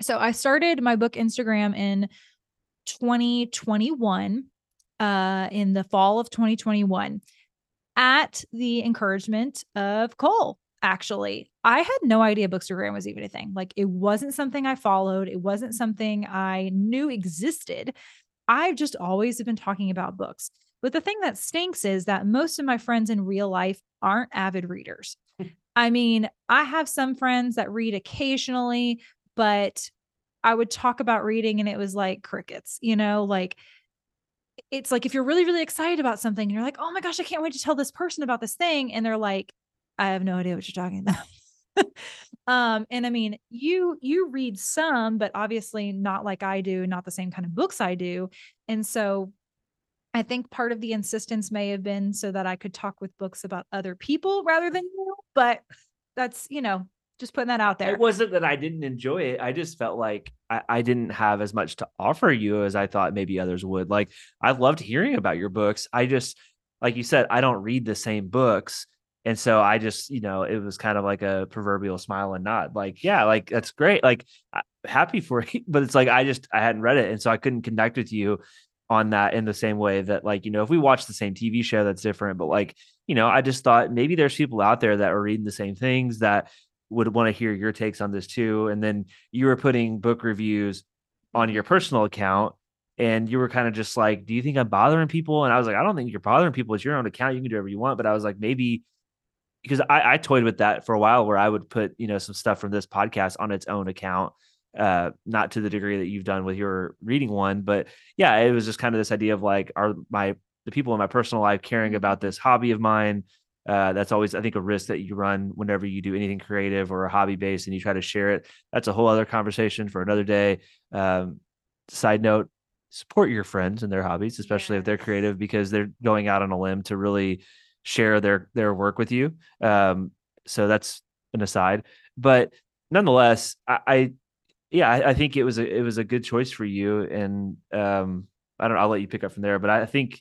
So I started my book Instagram in 2021 uh in the fall of 2021 at the encouragement of Cole actually. I had no idea bookstagram was even a thing. Like it wasn't something I followed. It wasn't something I knew existed. I've just always been talking about books. But the thing that stinks is that most of my friends in real life aren't avid readers. I mean I have some friends that read occasionally but I would talk about reading and it was like crickets, you know, like it's like if you're really, really excited about something, and you're like, oh my gosh, I can't wait to tell this person about this thing. And they're like, I have no idea what you're talking about. um, and I mean, you you read some, but obviously not like I do, not the same kind of books I do. And so I think part of the insistence may have been so that I could talk with books about other people rather than you, but that's, you know, just putting that out there. It wasn't that I didn't enjoy it. I just felt like I, I didn't have as much to offer you as I thought maybe others would. Like I loved hearing about your books. I just, like you said, I don't read the same books. And so I just, you know, it was kind of like a proverbial smile and nod. Like, yeah, like that's great. Like happy for you. But it's like I just I hadn't read it. And so I couldn't connect with you on that in the same way that like, you know, if we watch the same TV show, that's different. But like, you know, I just thought maybe there's people out there that are reading the same things that would want to hear your takes on this too. And then you were putting book reviews on your personal account and you were kind of just like, Do you think I'm bothering people? And I was like, I don't think you're bothering people. It's your own account. You can do whatever you want. But I was like, maybe because I, I toyed with that for a while where I would put, you know, some stuff from this podcast on its own account. Uh, not to the degree that you've done with your reading one, but yeah, it was just kind of this idea of like, are my the people in my personal life caring about this hobby of mine? Uh, that's always, I think, a risk that you run whenever you do anything creative or a hobby based and you try to share it. That's a whole other conversation for another day. Um, side note, support your friends and their hobbies, especially if they're creative, because they're going out on a limb to really share their their work with you. Um, so that's an aside, but nonetheless, I, I yeah, I, I think it was a it was a good choice for you, and um, I don't. I'll let you pick up from there, but I think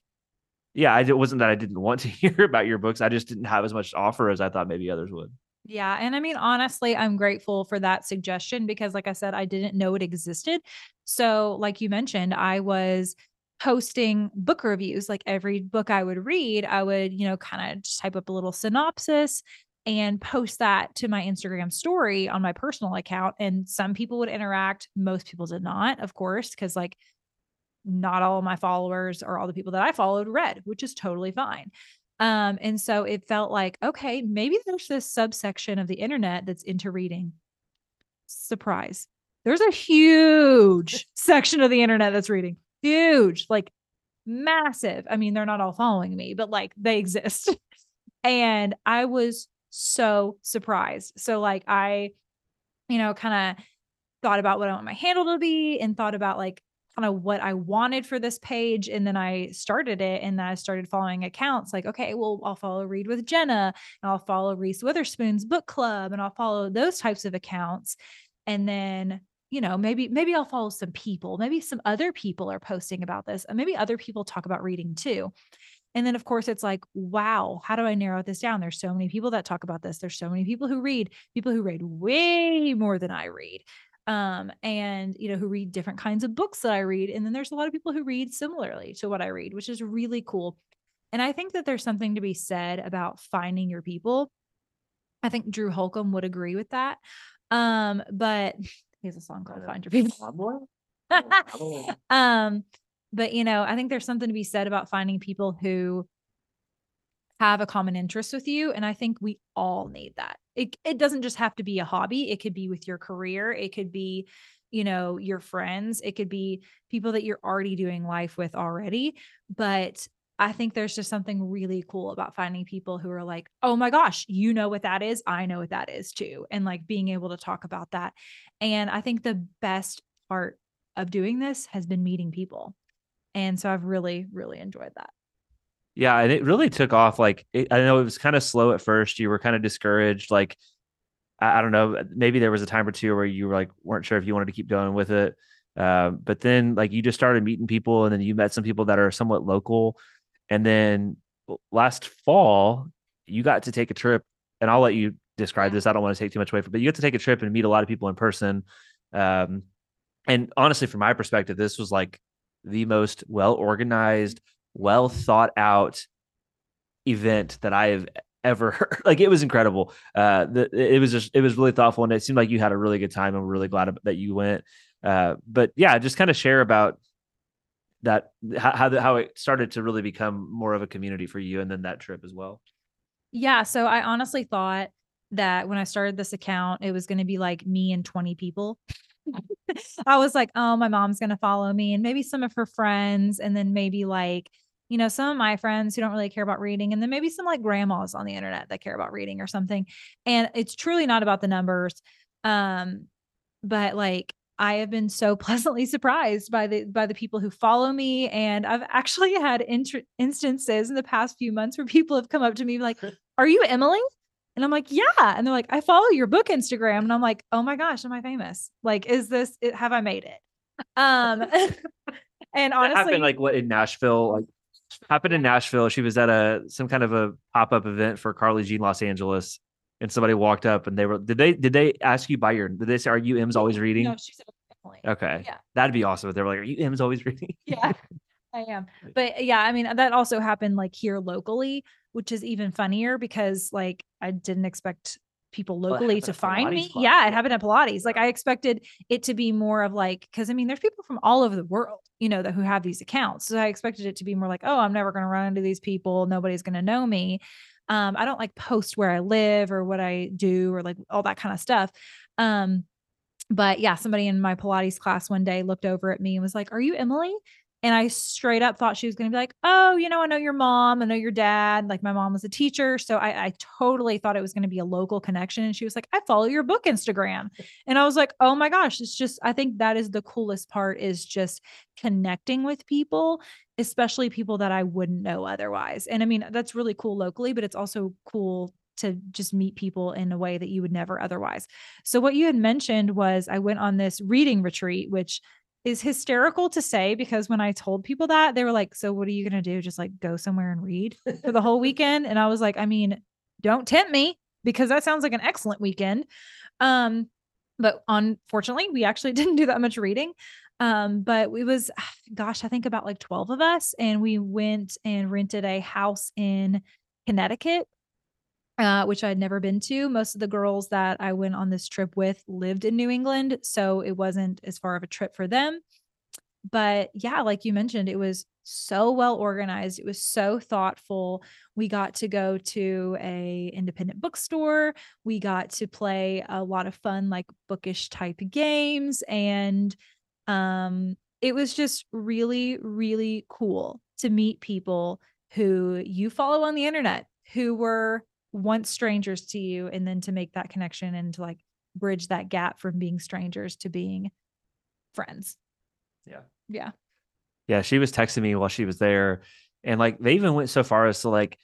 yeah, I, it wasn't that I didn't want to hear about your books. I just didn't have as much to offer as I thought maybe others would. Yeah. And I mean, honestly, I'm grateful for that suggestion because, like I said, I didn't know it existed. So, like you mentioned, I was posting book reviews. Like every book I would read, I would, you know, kind of just type up a little synopsis and post that to my Instagram story on my personal account. And some people would interact, most people did not, of course, because like not all of my followers or all the people that I followed read, which is totally fine. Um, and so it felt like, okay, maybe there's this subsection of the internet that's into reading. Surprise. There's a huge section of the internet that's reading. Huge, like massive. I mean, they're not all following me, but like they exist. and I was so surprised. So like I, you know, kind of thought about what I want my handle to be and thought about like kind of what I wanted for this page. And then I started it and then I started following accounts like, okay, well, I'll follow Read with Jenna and I'll follow Reese Witherspoon's book club and I'll follow those types of accounts. And then, you know, maybe, maybe I'll follow some people. Maybe some other people are posting about this. And maybe other people talk about reading too. And then, of course, it's like, wow, how do I narrow this down? There's so many people that talk about this. There's so many people who read, people who read way more than I read um and you know who read different kinds of books that i read and then there's a lot of people who read similarly to what i read which is really cool and i think that there's something to be said about finding your people. I think drew holcomb would agree with that um but he has a song called find your people. Um, but you know, I think there's something to be said about finding people who have a common interest with you. And I think we all need that. It it doesn't just have to be a hobby. It could be with your career. It could be, you know, your friends. It could be people that you're already doing life with already. But I think there's just something really cool about finding people who are like, oh my gosh, you know what that is. I know what that is too. And like being able to talk about that. And I think the best part of doing this has been meeting people. And so I've really, really enjoyed that. Yeah, and it really took off. Like it, I know it was kind of slow at first. You were kind of discouraged. Like I, I, don't know, maybe there was a time or two where you were like weren't sure if you wanted to keep going with it. Uh, but then like you just started meeting people, and then you met some people that are somewhat local. And then last fall, you got to take a trip, and I'll let you describe this. I don't want to take too much away from, but you got to take a trip and meet a lot of people in person. Um, and honestly, from my perspective, this was like the most well organized, well thought out event that I have ever heard. Like it was incredible. Uh, the, it was just it was really thoughtful, and it seemed like you had a really good time, we're really glad that you went. Uh, but yeah, just kind of share about that how how, it started to really become more of a community for you, and then that trip as well. Yeah, so I honestly thought that when I started this account, it was going to be like me and 20 people. I was like, oh, my mom's going to follow me and maybe some of her friends. And then maybe like, you know, some of my friends who don't really care about reading. And then maybe some like grandmas on the internet that care about reading or something. And it's truly not about the numbers. Um, but like, I have been so pleasantly surprised by the by the people who follow me, and I've actually had int- instances in the past few months where people have come up to me like, "Are you Emily?" And I'm like, yeah. And they're like, I follow your book Instagram. And I'm like, oh my gosh, am I famous? Like, is this, it, have I made it? Um, and honestly, happened like what in Nashville, like happened in Nashville. She was at a, some kind of a pop-up event for Carly Jean Los Angeles. And somebody walked up and they were, did they, did they ask you by your, did they say, are you M's always reading? No, she said, Okay. Yeah. That'd be awesome if they were like, are you M's always reading? Yeah. I am. But yeah, I mean, that also happened like here locally, which is even funnier because like I didn't expect people locally well, to find me. Class. Yeah, it happened at Pilates. Like I expected it to be more of like, cause I mean, there's people from all over the world, you know, that who have these accounts. So I expected it to be more like, oh, I'm never going to run into these people. Nobody's going to know me. Um, I don't like post where I live or what I do or like all that kind of stuff. Um, but yeah, somebody in my Pilates class one day looked over at me and was like, Are you Emily? And I straight up thought she was going to be like, oh, you know, I know your mom, I know your dad. Like my mom was a teacher. So I, I totally thought it was going to be a local connection. And she was like, I follow your book Instagram. And I was like, oh my gosh, it's just, I think that is the coolest part is just connecting with people, especially people that I wouldn't know otherwise. And I mean, that's really cool locally, but it's also cool to just meet people in a way that you would never otherwise. So what you had mentioned was I went on this reading retreat, which is hysterical to say because when I told people that, they were like, So what are you going to do? Just like go somewhere and read for the whole weekend? And I was like, I mean, don't tempt me because that sounds like an excellent weekend. Um, but unfortunately, we actually didn't do that much reading. Um, but it was, gosh, I think about like 12 of us, and we went and rented a house in Connecticut uh, which I'd never been to. Most of the girls that I went on this trip with lived in New England, so it wasn't as far of a trip for them. But yeah, like you mentioned, it was so well organized. It was so thoughtful. We got to go to a independent bookstore. We got to play a lot of fun like bookish type games and um it was just really really cool to meet people who you follow on the internet who were once strangers to you and then to make that connection and to like bridge that gap from being strangers to being friends. Yeah. Yeah. Yeah. She was texting me while she was there. And like they even went so far as to like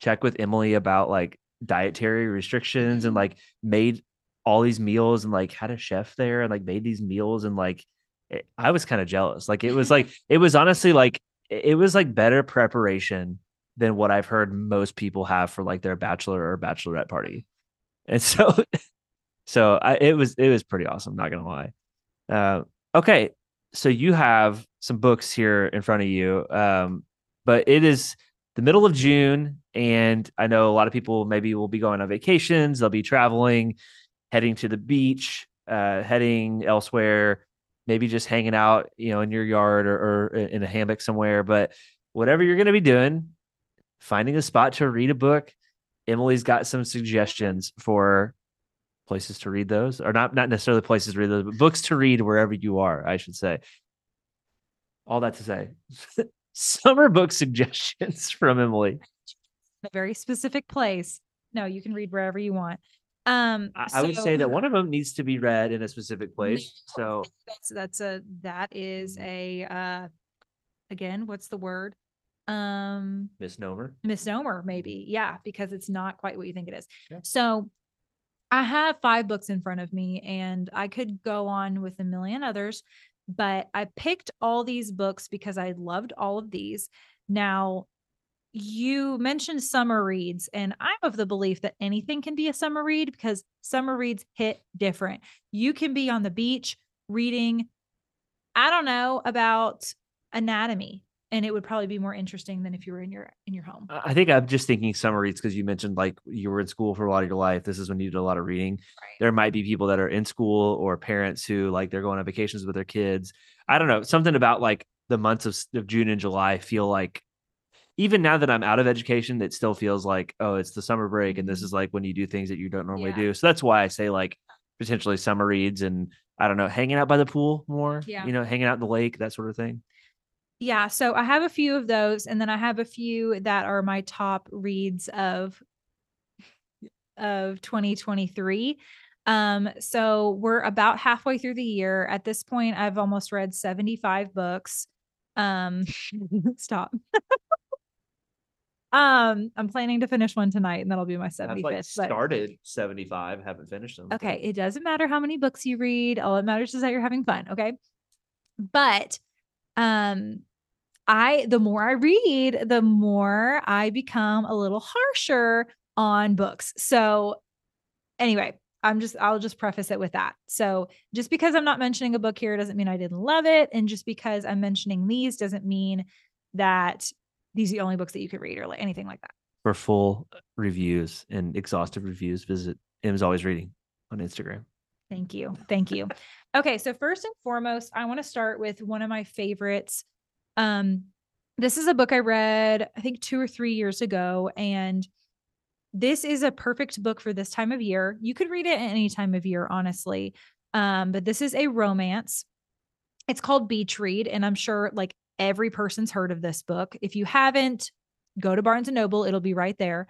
check with Emily about like dietary restrictions and mm-hmm. like made all these meals and like had a chef there and like made these meals and like it, I was kind of jealous. Like it was like it was honestly like it was like better preparation than what I've heard most people have for like their bachelor or bachelorette party. And so, so I, it was, it was pretty awesome. Not gonna lie. Uh, okay. So you have some books here in front of you. Um, but it is the middle of June. And I know a lot of people maybe will be going on vacations. They'll be traveling, heading to the beach, uh, heading elsewhere. maybe just hanging out, you know, in your yard or, or in a hammock somewhere. But whatever you're going to be doing, finding a spot to read a book. Emily's got some suggestions for places to read those, or not not necessarily places to read those, but books to read wherever you are, I should say. All that to say, summer book suggestions from Emily. A very specific place. No, you can read wherever you want. Um, I, I would say that one of them needs to be read in a specific place. So that's that's a that is a uh again what's the word um misnomer. misnomer maybe yeah because it's not quite what you think it is. Yeah. so i have five books in front of me and i could go on with a million others but i picked all these books because i loved all of these. Now you mentioned summer reads and i'm of the belief that anything can be a summer read because summer reads hit different. You can be on the beach reading i don't know about anatomy and it would probably be more interesting than if you were in your in your home I think I'm just thinking summer reads because you mentioned like you were in school for a lot of your life. This is when you did a lot of reading. Right. There might be people that are in school or parents who like they're going on vacations with their kids. I don't know. Something about like the months of, of June and July feel like even now that I'm out of education, it still feels like, oh, it's the summer break. And this Mhm. is like when you do things that you don't normally Yeah. do. So that's why I say like potentially summer reads and I don't know, hanging out by the pool more, Yeah. you know, hanging out in the lake, that sort of thing. Yeah, so I have a few of those, and then I have a few that are my top reads of of 2023. Um, so we're about halfway through the year. At this point, I've almost read 75 books. Um, stop. um, I'm planning to finish one tonight, and that'll be my 75th. I've like but- started 75, haven't finished them. Okay, it doesn't matter how many books you read. All it matters is that you're having fun, okay? But um I the more I read, the more I become a little harsher on books. So anyway, I'm just I'll just preface it with that. So just because I'm not mentioning a book here doesn't mean I didn't love it and just because I'm mentioning these doesn't mean that these are the only books that you could read or like anything like that. For full reviews and exhaustive reviews, visit M's Always Reading on Instagram. Thank you. Thank you. Okay, so first and foremost, I want to start with one of my favorites. Um this is a book I read I think 2 or 3 years ago and this is a perfect book for this time of year. You could read it at any time of year, honestly. Um but this is a romance. It's called Beach Read and I'm sure like every person's heard of this book. If you haven't, go to Barnes and Noble, it'll be right there.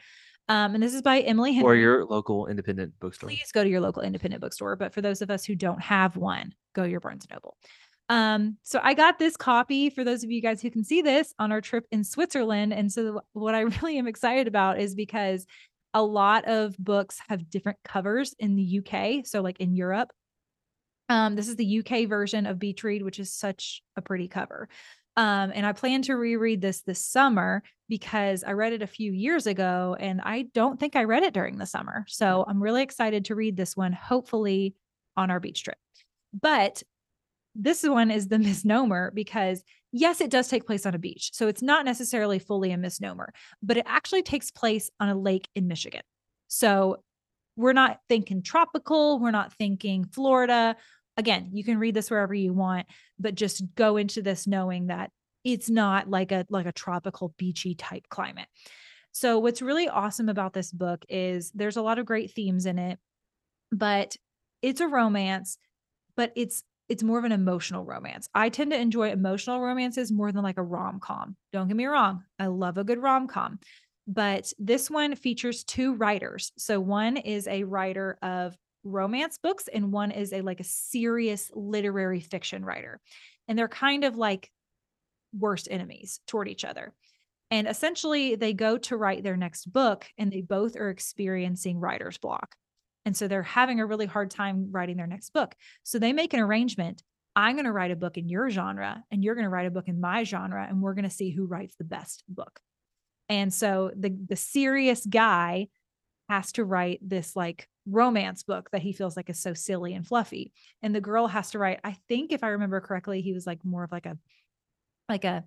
Um and this is by Emily Henry Or your local independent bookstore. please go to your local independent bookstore. But for those of us who don't have one, go to your Barnes and Noble. Um, so I got this copy for those of you guys who can see this on our trip in Switzerland. And so what I really am excited about is because a lot of books have different covers in the UK. So like in Europe. Um, this is the UK version of Beach Read, which is such a pretty cover. Um, and I plan to reread this this summer because I read it a few years ago and I don't think I read it during the summer. So I'm really excited to read this one, hopefully on our beach trip. But this one is the misnomer because, yes, it does take place on a beach. So it's not necessarily fully a misnomer, but it actually takes place on a lake in Michigan. So we're not thinking tropical, we're not thinking Florida. Again, you can read this wherever you want, but just go into this knowing that it's not like a like a tropical beachy type climate. So what's really awesome about this book is there's a lot of great themes in it, but it's a romance, but it's it's more of an emotional romance. I tend to enjoy emotional romances more than like a rom-com. Don't get me wrong, I love a good rom-com. But this one features two writers. So one is a writer of romance books and one is a like a serious literary fiction writer. And they're kind of like worst enemies toward each other. And essentially, they go to write their next book, and they both are experiencing writer's block. And so they're having a really hard time writing their next book. So they make an arrangement. I'm going to write a book in your genre, and you're going to write a book in my genre, and we're going to see who writes the best book. And so the the serious guy has to write this like romance book that he feels like is so silly and fluffy. And the girl has to write, I think if I remember correctly, he was like more of like a like a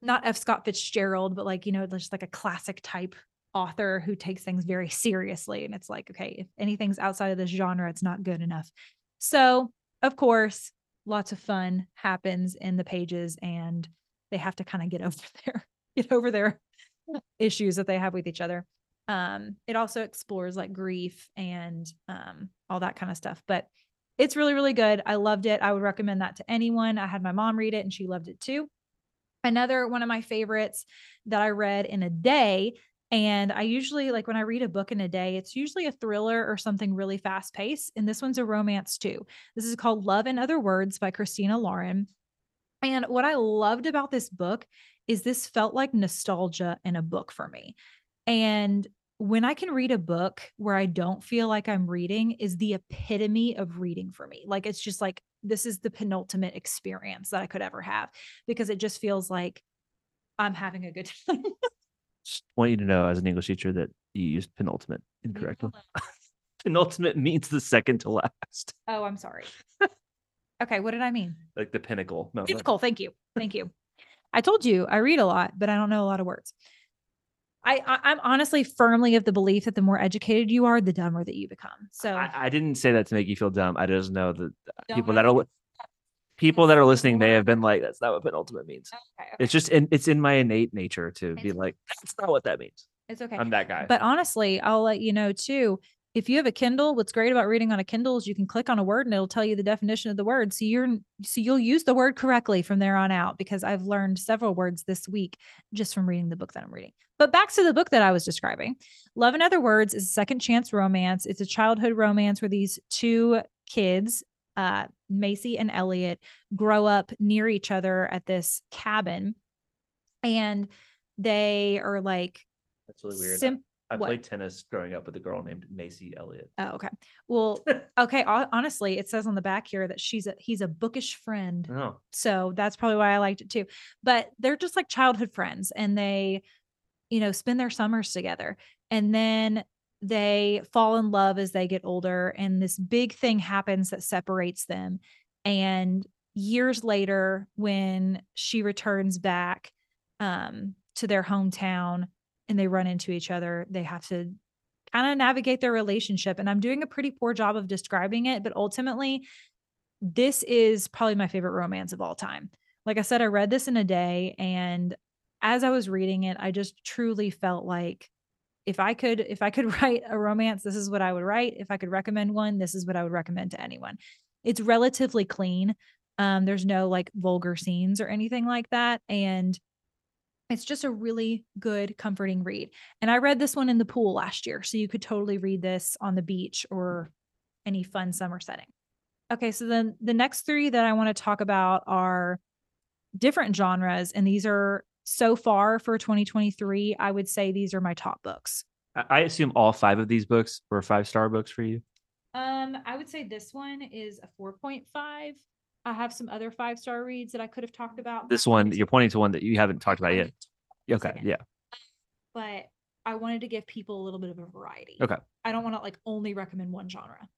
not F. Scott Fitzgerald, but like, you know, just like a classic type author who takes things very seriously. And it's like, okay, if anything's outside of this genre, it's not good enough. So, of course, lots of fun happens in the pages and they have to kind of get over their get over their issues that they have with each other. Um, it also explores like grief and um, all that kind of stuff. But it's really, really good. I loved it. I would recommend that to anyone. I had my mom read it and she loved it too. Another one of my favorites that I read in a day. And I usually like when I read a book in a day, it's usually a thriller or something really fast paced. And this one's a romance too. This is called Love and Other Words by Christina Lauren. And what I loved about this book is this felt like nostalgia in a book for me. And when I can read a book where I don't feel like I'm reading is the epitome of reading for me. Like it's just like this is the penultimate experience that I could ever have because it just feels like I'm having a good time. Just want you to know, as an English teacher, that you used penultimate incorrectly. penultimate means the second to last, Oh, I'm sorry. okay, what did I mean? like the pinnacle. No. Pinnacle. Thank you. Thank you. I told you I read a lot, but I don't know a lot of words. I, I I'm honestly firmly of the belief that the more educated you are, the dumber that you become. So I, I didn't say that to make you feel dumb. I just know that uh, Don't people that are people that are listening may have been like, "That's not what penultimate means." okay, okay. It's just in it's in my innate nature to be like, "That's not what that means." It's okay. I'm that guy. But honestly, I'll let you know too. If you have a Kindle, what's great about reading on a Kindle is you can click on a word and it'll tell you the definition of the word. So you're so you'll use the word correctly from there on out because I've learned several words this week just from reading the book that I'm reading. But back to the book that I was describing. Love in Other Words is a second chance romance. It's a childhood romance where these two kids, uh, Macy and Elliot, grow up near each other at this cabin. And they are like That's really weird. sim- I what? played tennis growing up with a girl named Macy Elliott. Oh, okay. Well, okay. hon- Honestly, it says on the back here that she's a he's a bookish friend. Oh, So that's probably why I liked it too. But they're just like childhood friends and they, you know, spend their summers together. And then they fall in love as they get older. And this big thing happens that separates them. And years later, when she returns back um, to their hometown and they run into each other, they have to kind of navigate their relationship. And I'm doing a pretty poor job of describing it, but ultimately, this is probably my favorite romance of all time. Like I said, I read this in a day. And as I was reading it, I just truly felt like if I could, if I could write a romance, this is what I would write. If I could recommend one, this is what I would recommend to anyone. It's relatively clean. Um, there's no like vulgar scenes or anything like that. And it's just a really good, comforting read. And I read this one in the pool last year. So you could totally read this on the beach or any fun summer setting. Okay, so then the next three that I want to talk about are different genres. And these are so far for 2023, I would say these are my top books. I, I assume all five of these books were five star books for you. Um, I would say this one is a 4.5. I have some other five star reads that I could have talked about. This one, you're pointing to one that you haven't talked about yet. Okay, yeah, But I wanted to give people a little bit of a variety. Okay. I don't want to like only recommend one genre.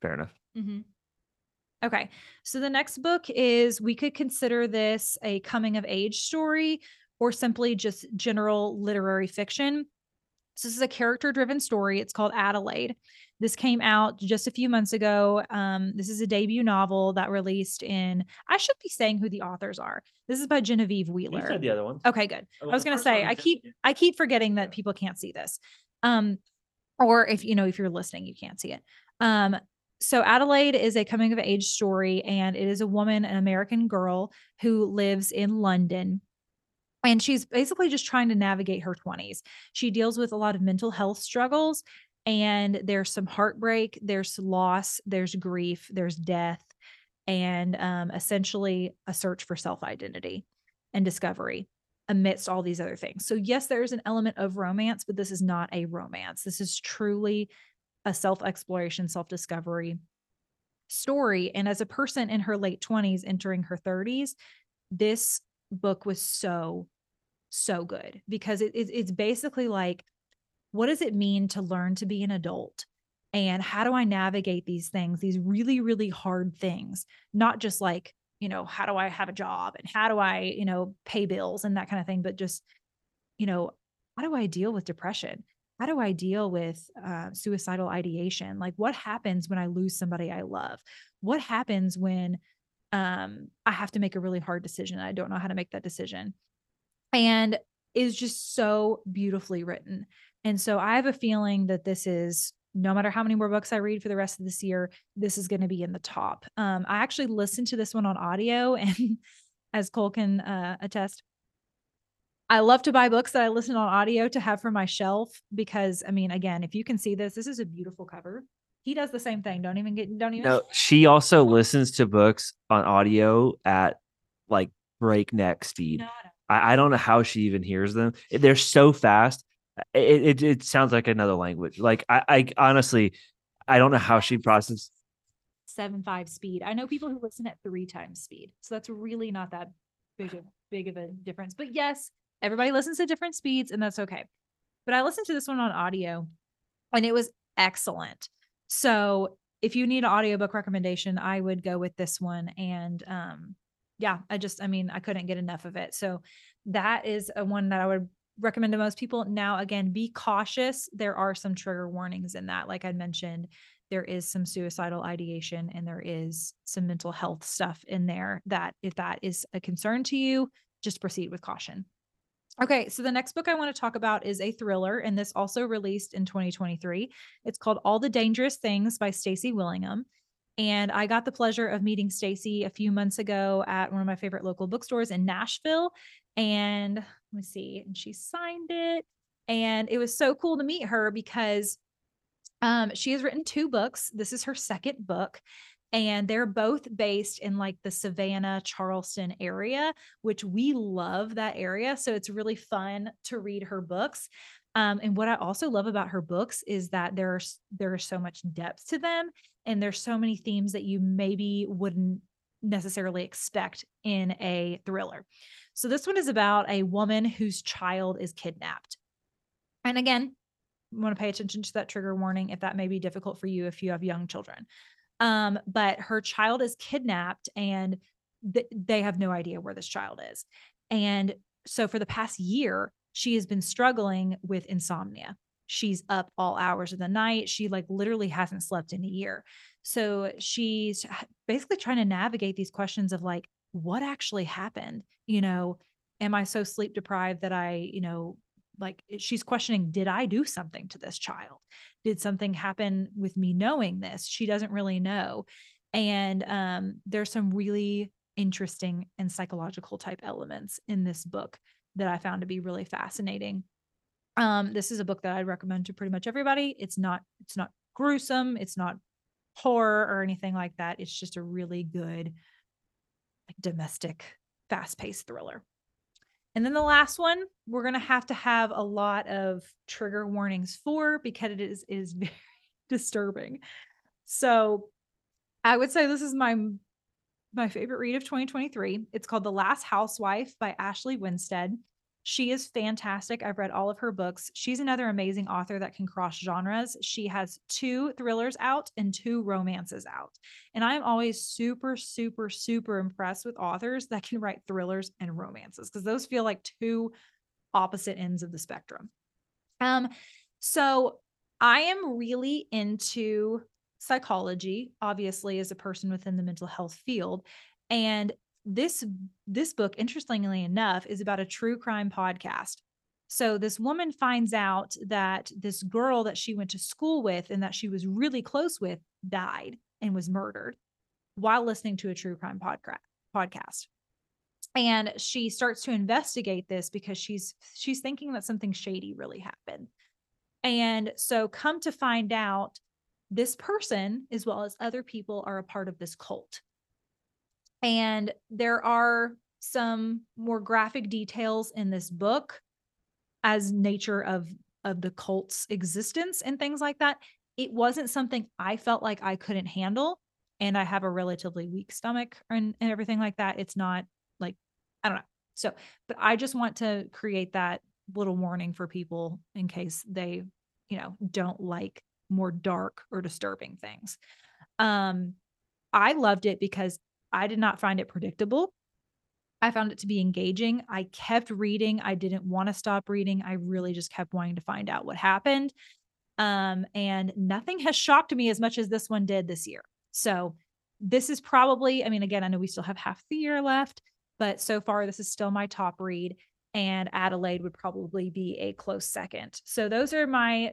fair enough. hmm Okay. So the next book is we could consider this a coming of age story or simply just general literary fiction. So this is a character driven story. It's called Adelaide. This came out just a few months ago. Um, this is a debut novel that released in, I should be saying who the authors are. This is by Genevieve Wheeler. You said the other ones. Okay, good. I was gonna say I keep I keep forgetting that people can't see this. Um, or if you know if you're listening, you can't see it. Um, so Adelaide is a coming of age story, and it is a woman, an American girl who lives in London. And she's basically just trying to navigate her 20s. She deals with a lot of mental health struggles, and there's some heartbreak, there's loss, there's grief, there's death, and um, essentially a search for self identity and discovery amidst all these other things. So, yes, there is an element of romance, but this is not a romance. This is truly a self exploration, self discovery story. And as a person in her late 20s, entering her 30s, this book was so, so good because it, it- it's basically like, what does it mean to learn to be an adult? And how do I navigate these things, these really, really hard things? Not just like, you know, how do I have a job and how do I, you know, pay bills and that kind of thing, but just, you know, how do I deal with depression? How do I deal with uh, suicidal ideation? Like, what happens when I lose somebody I love? What happens when um, I have to make a really hard decision. and I don't know how to make that decision. And is just so beautifully written. And so I have a feeling that this is no matter how many more books I read for the rest of this year, this is going to be in the top. Um, I actually listened to this one on audio, and as Cole can uh, attest, I love to buy books that I listen on audio to have for my shelf because, I mean, again, if you can see this, this is a beautiful cover. He does the same thing. Don't even get, don't even. No, she also listens to books on audio at like breakneck speed. No. I, I don't know how she even hears them. They're so fast. It, it, it sounds like another language. Like I, I honestly, I don't know how she processes. seven five speed. I know people who listen at three times speed, so that's really not that big of big of a difference. But yes, everybody listens at different speeds, and that's okay. But I listened to this one on audio, and it was excellent. So if you need an audiobook recommendation, I would go with this one. And um, yeah, I just, I mean, I couldn't get enough of it. So that is a one that I would recommend to most people. Now, again, be cautious. There are some trigger warnings in that. Like I mentioned, there is some suicidal ideation and there is some mental health stuff in there that if that is a concern to you, just proceed with caution. Okay, so the next book I want to talk about is a thriller, and this also released in 2023. It's called All the Dangerous Things by Stacy Willingham. And I got the pleasure of meeting Stacy a few months ago at one of my favorite local bookstores in Nashville. And let me see, and she signed it. And it was so cool to meet her because um, she has written two books. This is her second book and they're both based in like the Savannah, Charleston area, which we love that area. So it's really fun to read her books. Um, and what I also love about her books is that there's there's so much depth to them, and there's so many themes that you maybe wouldn't necessarily expect in a thriller. So this one is about a woman whose child is kidnapped. And again, want to pay attention to that trigger warning if that may be difficult for you if you have young children. Um, but her child is kidnapped and th- they have no idea where this child is. And so for the past year, she has been struggling with insomnia. She's up all hours of the night. She like literally hasn't slept in a year. So she's basically trying to navigate these questions of like, what actually happened? You know, am I so sleep deprived that I, you know, like she's questioning did i do something to this child did something happen with me knowing this she doesn't really know and um, there's some really interesting and psychological type elements in this book that i found to be really fascinating. Um, this is a book that i'd recommend to pretty much everybody. It's not it's not gruesome it's not horror or anything like that. It's just a really good like domestic fast-paced thriller. And then the last one, we're going to have to have a lot of trigger warnings for because it is is very disturbing. So, I would say this is my my favorite read of 2023. It's called The Last Housewife by Ashley Winstead. She is fantastic. I've read all of her books. She's another amazing author that can cross genres. She has two thrillers out and two romances out. And I'm always super, super, super impressed with authors that can write thrillers and romances because those feel like two opposite ends of the spectrum. Um, so I am really into psychology, obviously, as a person within the mental health field. And this this book interestingly enough is about a true crime podcast so this woman finds out that this girl that she went to school with and that she was really close with died and was murdered while listening to a true crime podcast podcast and she starts to investigate this because she's she's thinking that something shady really happened and so come to find out this person as well as other people are a part of this cult and there are some more graphic details in this book as nature of of the cult's existence and things like that. It wasn't something I felt like I couldn't handle. And I have a relatively weak stomach and, and everything like that. It's not like, I don't know. So, but I just want to create that little warning for people in case they, you know, don't like more dark or disturbing things. Um, I loved it because I did not find it predictable. I found it to be engaging. I kept reading. I didn't want to stop reading. I really just kept wanting to find out what happened. Um, and nothing has shocked me as much as this one did this year. So this is probably, I mean, again, I know we still have half the year left, but so far this is still my top read. And Adelaide would probably be a close second. So those are my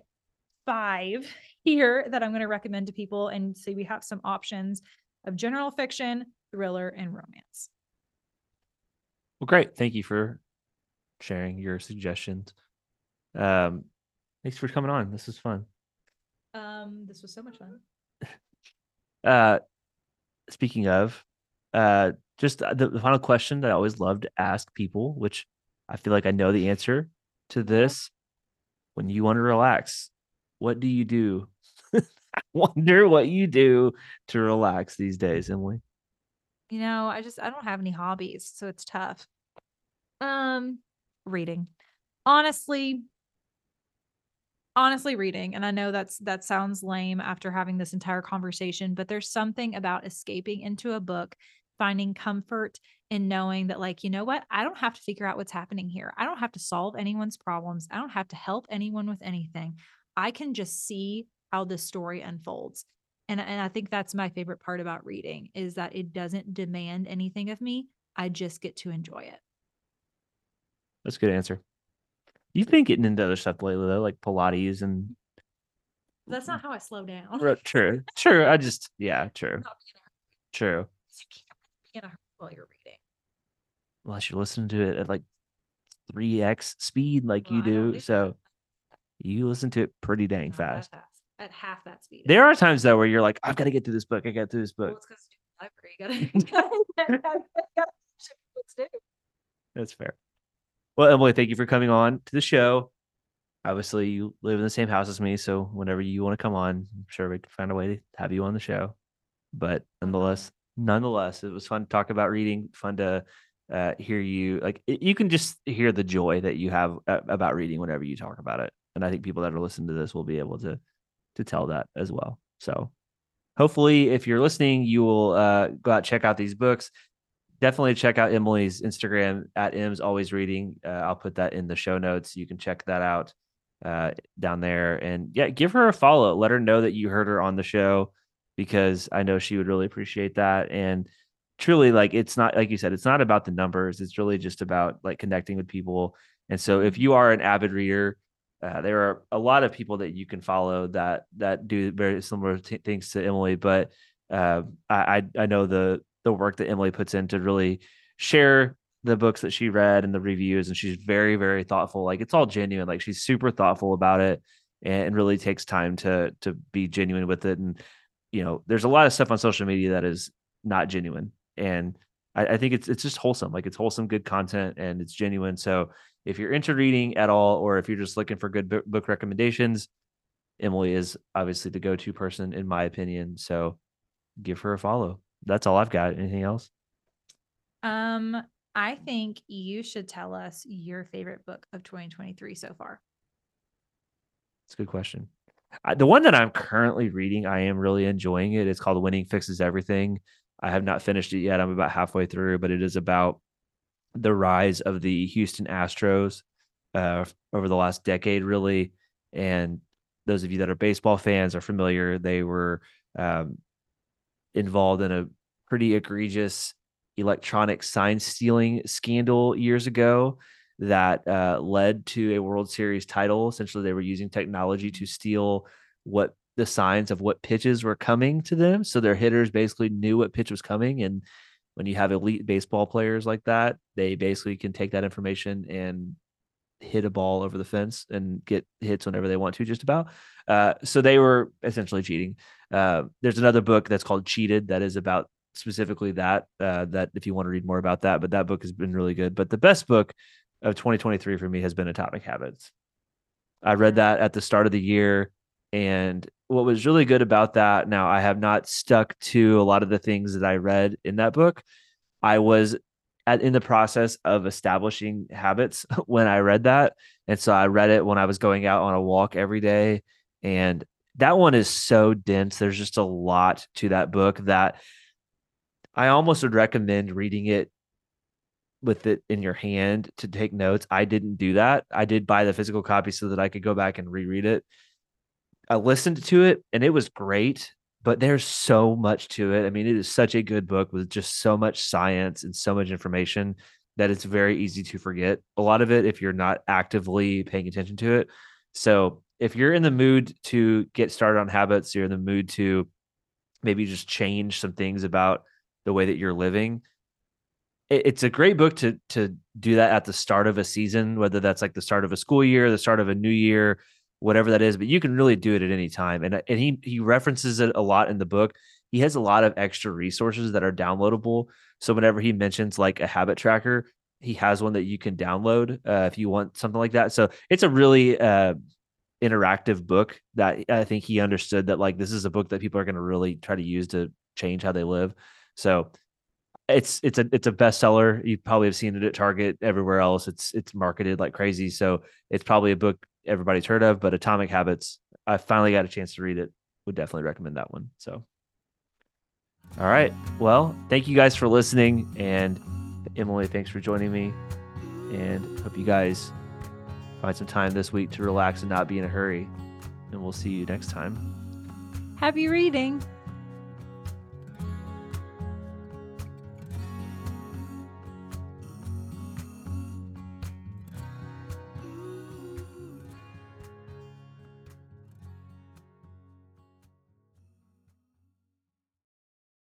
five here that I'm going to recommend to people. And so we have some options of general fiction, thriller, and romance. Well, great. Thank you for sharing your suggestions. Um, thanks for coming on. This was fun. Um, this was so much fun. Uh, speaking of, uh, just the, the final question that I always love to ask people, which I feel like I know the answer to this. When you want to relax, what do you do? I wonder what you do to relax these days, Emily. You know, I just I don't have any hobbies, so it's tough. Um, reading. Honestly, honestly reading and i know that's that sounds lame after having this entire conversation but there's something about escaping into a book finding comfort in knowing that like you know what i don't have to figure out what's happening here i don't have to solve anyone's problems i don't have to help anyone with anything i can just see how the story unfolds. And, and i think that's my favorite part about reading is that it doesn't demand anything of me. I just get to enjoy it. That's a good answer. You've been getting into other stuff lately, though, like Pilates and that's not how i slow down. True, true. I just, yeah, true, Not being a- true. you can't be in a hurry while you're reading. Unless you're listening to it at like three x speed, like you Well, don't do, do so you listen to it pretty dang that fast. At half that speed. There are times though where you're like, I've got to get through this book. I got through this book. That's fair. Well, Emily, thank you for coming on to the show. Obviously, you live in the same house as me, so whenever you want to come on, I'm sure we can find a way to have you on the show. But nonetheless, nonetheless, it was fun to talk about reading. Fun to uh, hear you. Like it, you can just hear the joy that you have uh, about reading whenever you talk about it, and I think people that are listening to this will be able to to tell that as well. So, hopefully, if you're listening, you will uh, go out check out these books definitely check out Emily's Instagram at Em's Always Reading. Uh, I'll put that in the show notes. You can check that out uh, down there. And yeah, give her a follow. Let her know that you heard her on the show because I know she would really appreciate that. And truly, like, it's not, like you said, it's not about the numbers. It's really just about like connecting with people. And so if you are an avid reader, uh, there are a lot of people that you can follow that that do very similar t- things to Emily, but uh, I I know the the work that Emily puts in to really share the books that she read and the reviews and she's very very thoughtful. Like it's all genuine. Like she's super thoughtful about it and really takes time to to be genuine with it. And you know there's a lot of stuff on social media that is not genuine. And I, I think it's it's just wholesome. Like it's wholesome good content and it's genuine. So if you're into reading at all or if you're just looking for good book book recommendations Emily is obviously the go-to person in my opinion so give her a follow that's all I've got. Anything else? Um, I think you should tell us your favorite book of 2023 so far. It's a good question. I, the one that I'm currently reading, I am really enjoying it. It's called Winning Fixes Everything. I have not finished it yet. I'm about halfway through, but it is about the rise of the Houston Astros uh, over the last decade, really. And those of you that are baseball fans are familiar. They were um, involved in a pretty egregious electronic sign stealing scandal years ago that uh, led to a World Series title. Essentially, they were using technology to steal what the signs of what pitches were coming to them. So their hitters basically knew what pitch was coming. And when you have elite baseball players like that, they basically can take that information and hit a ball over the fence and get hits whenever they want to, just about. Uh, so they were essentially cheating. Uh, there's another book that's called Cheated that is about specifically that. Uh, that if you want to read more about that, but that book has been really good. But the best book of 2023 for me has been Atomic Habits. I read that at the start of the year, and what was really good about that. Now I have not stuck to a lot of the things that I read in that book. I was at, in the process of establishing habits when I read that. And so I read it when I was going out on a walk every day. And that one is so dense. There's just a lot to that book that I almost would recommend reading it with it in your hand to take notes. I didn't do that. I did buy the physical copy so that I could go back and reread it. I listened to it and it was great, but there's so much to it. I mean, it is such a good book with just so much science and so much information that it's very easy to forget a lot of it if you're not actively paying attention to it. So, if you're in the mood to get started on habits, you're in the mood to maybe just change some things about the way that you're living. It's a great book to to do that at the start of a season, whether that's like the start of a school year, the start of a new year, whatever that is. But you can really do it at any time, and and he he references it a lot in the book. He has a lot of extra resources that are downloadable. So whenever he mentions like a habit tracker, he has one that you can download uh, if you want something like that. So it's a really uh, interactive book that I think he understood that like this is a book that people are going to really try to use to change how they live. So it's it's a it's a bestseller. You probably have seen it at Target everywhere else. It's it's marketed like crazy. So it's probably a book everybody's heard of. But Atomic Habits, I finally got a chance to read it. Would definitely recommend that one. So, all right. Well, thank you guys for listening, and Emily, thanks for joining me, and hope you guys find some time this week to relax and not be in a hurry. And we'll see you next time. Happy reading.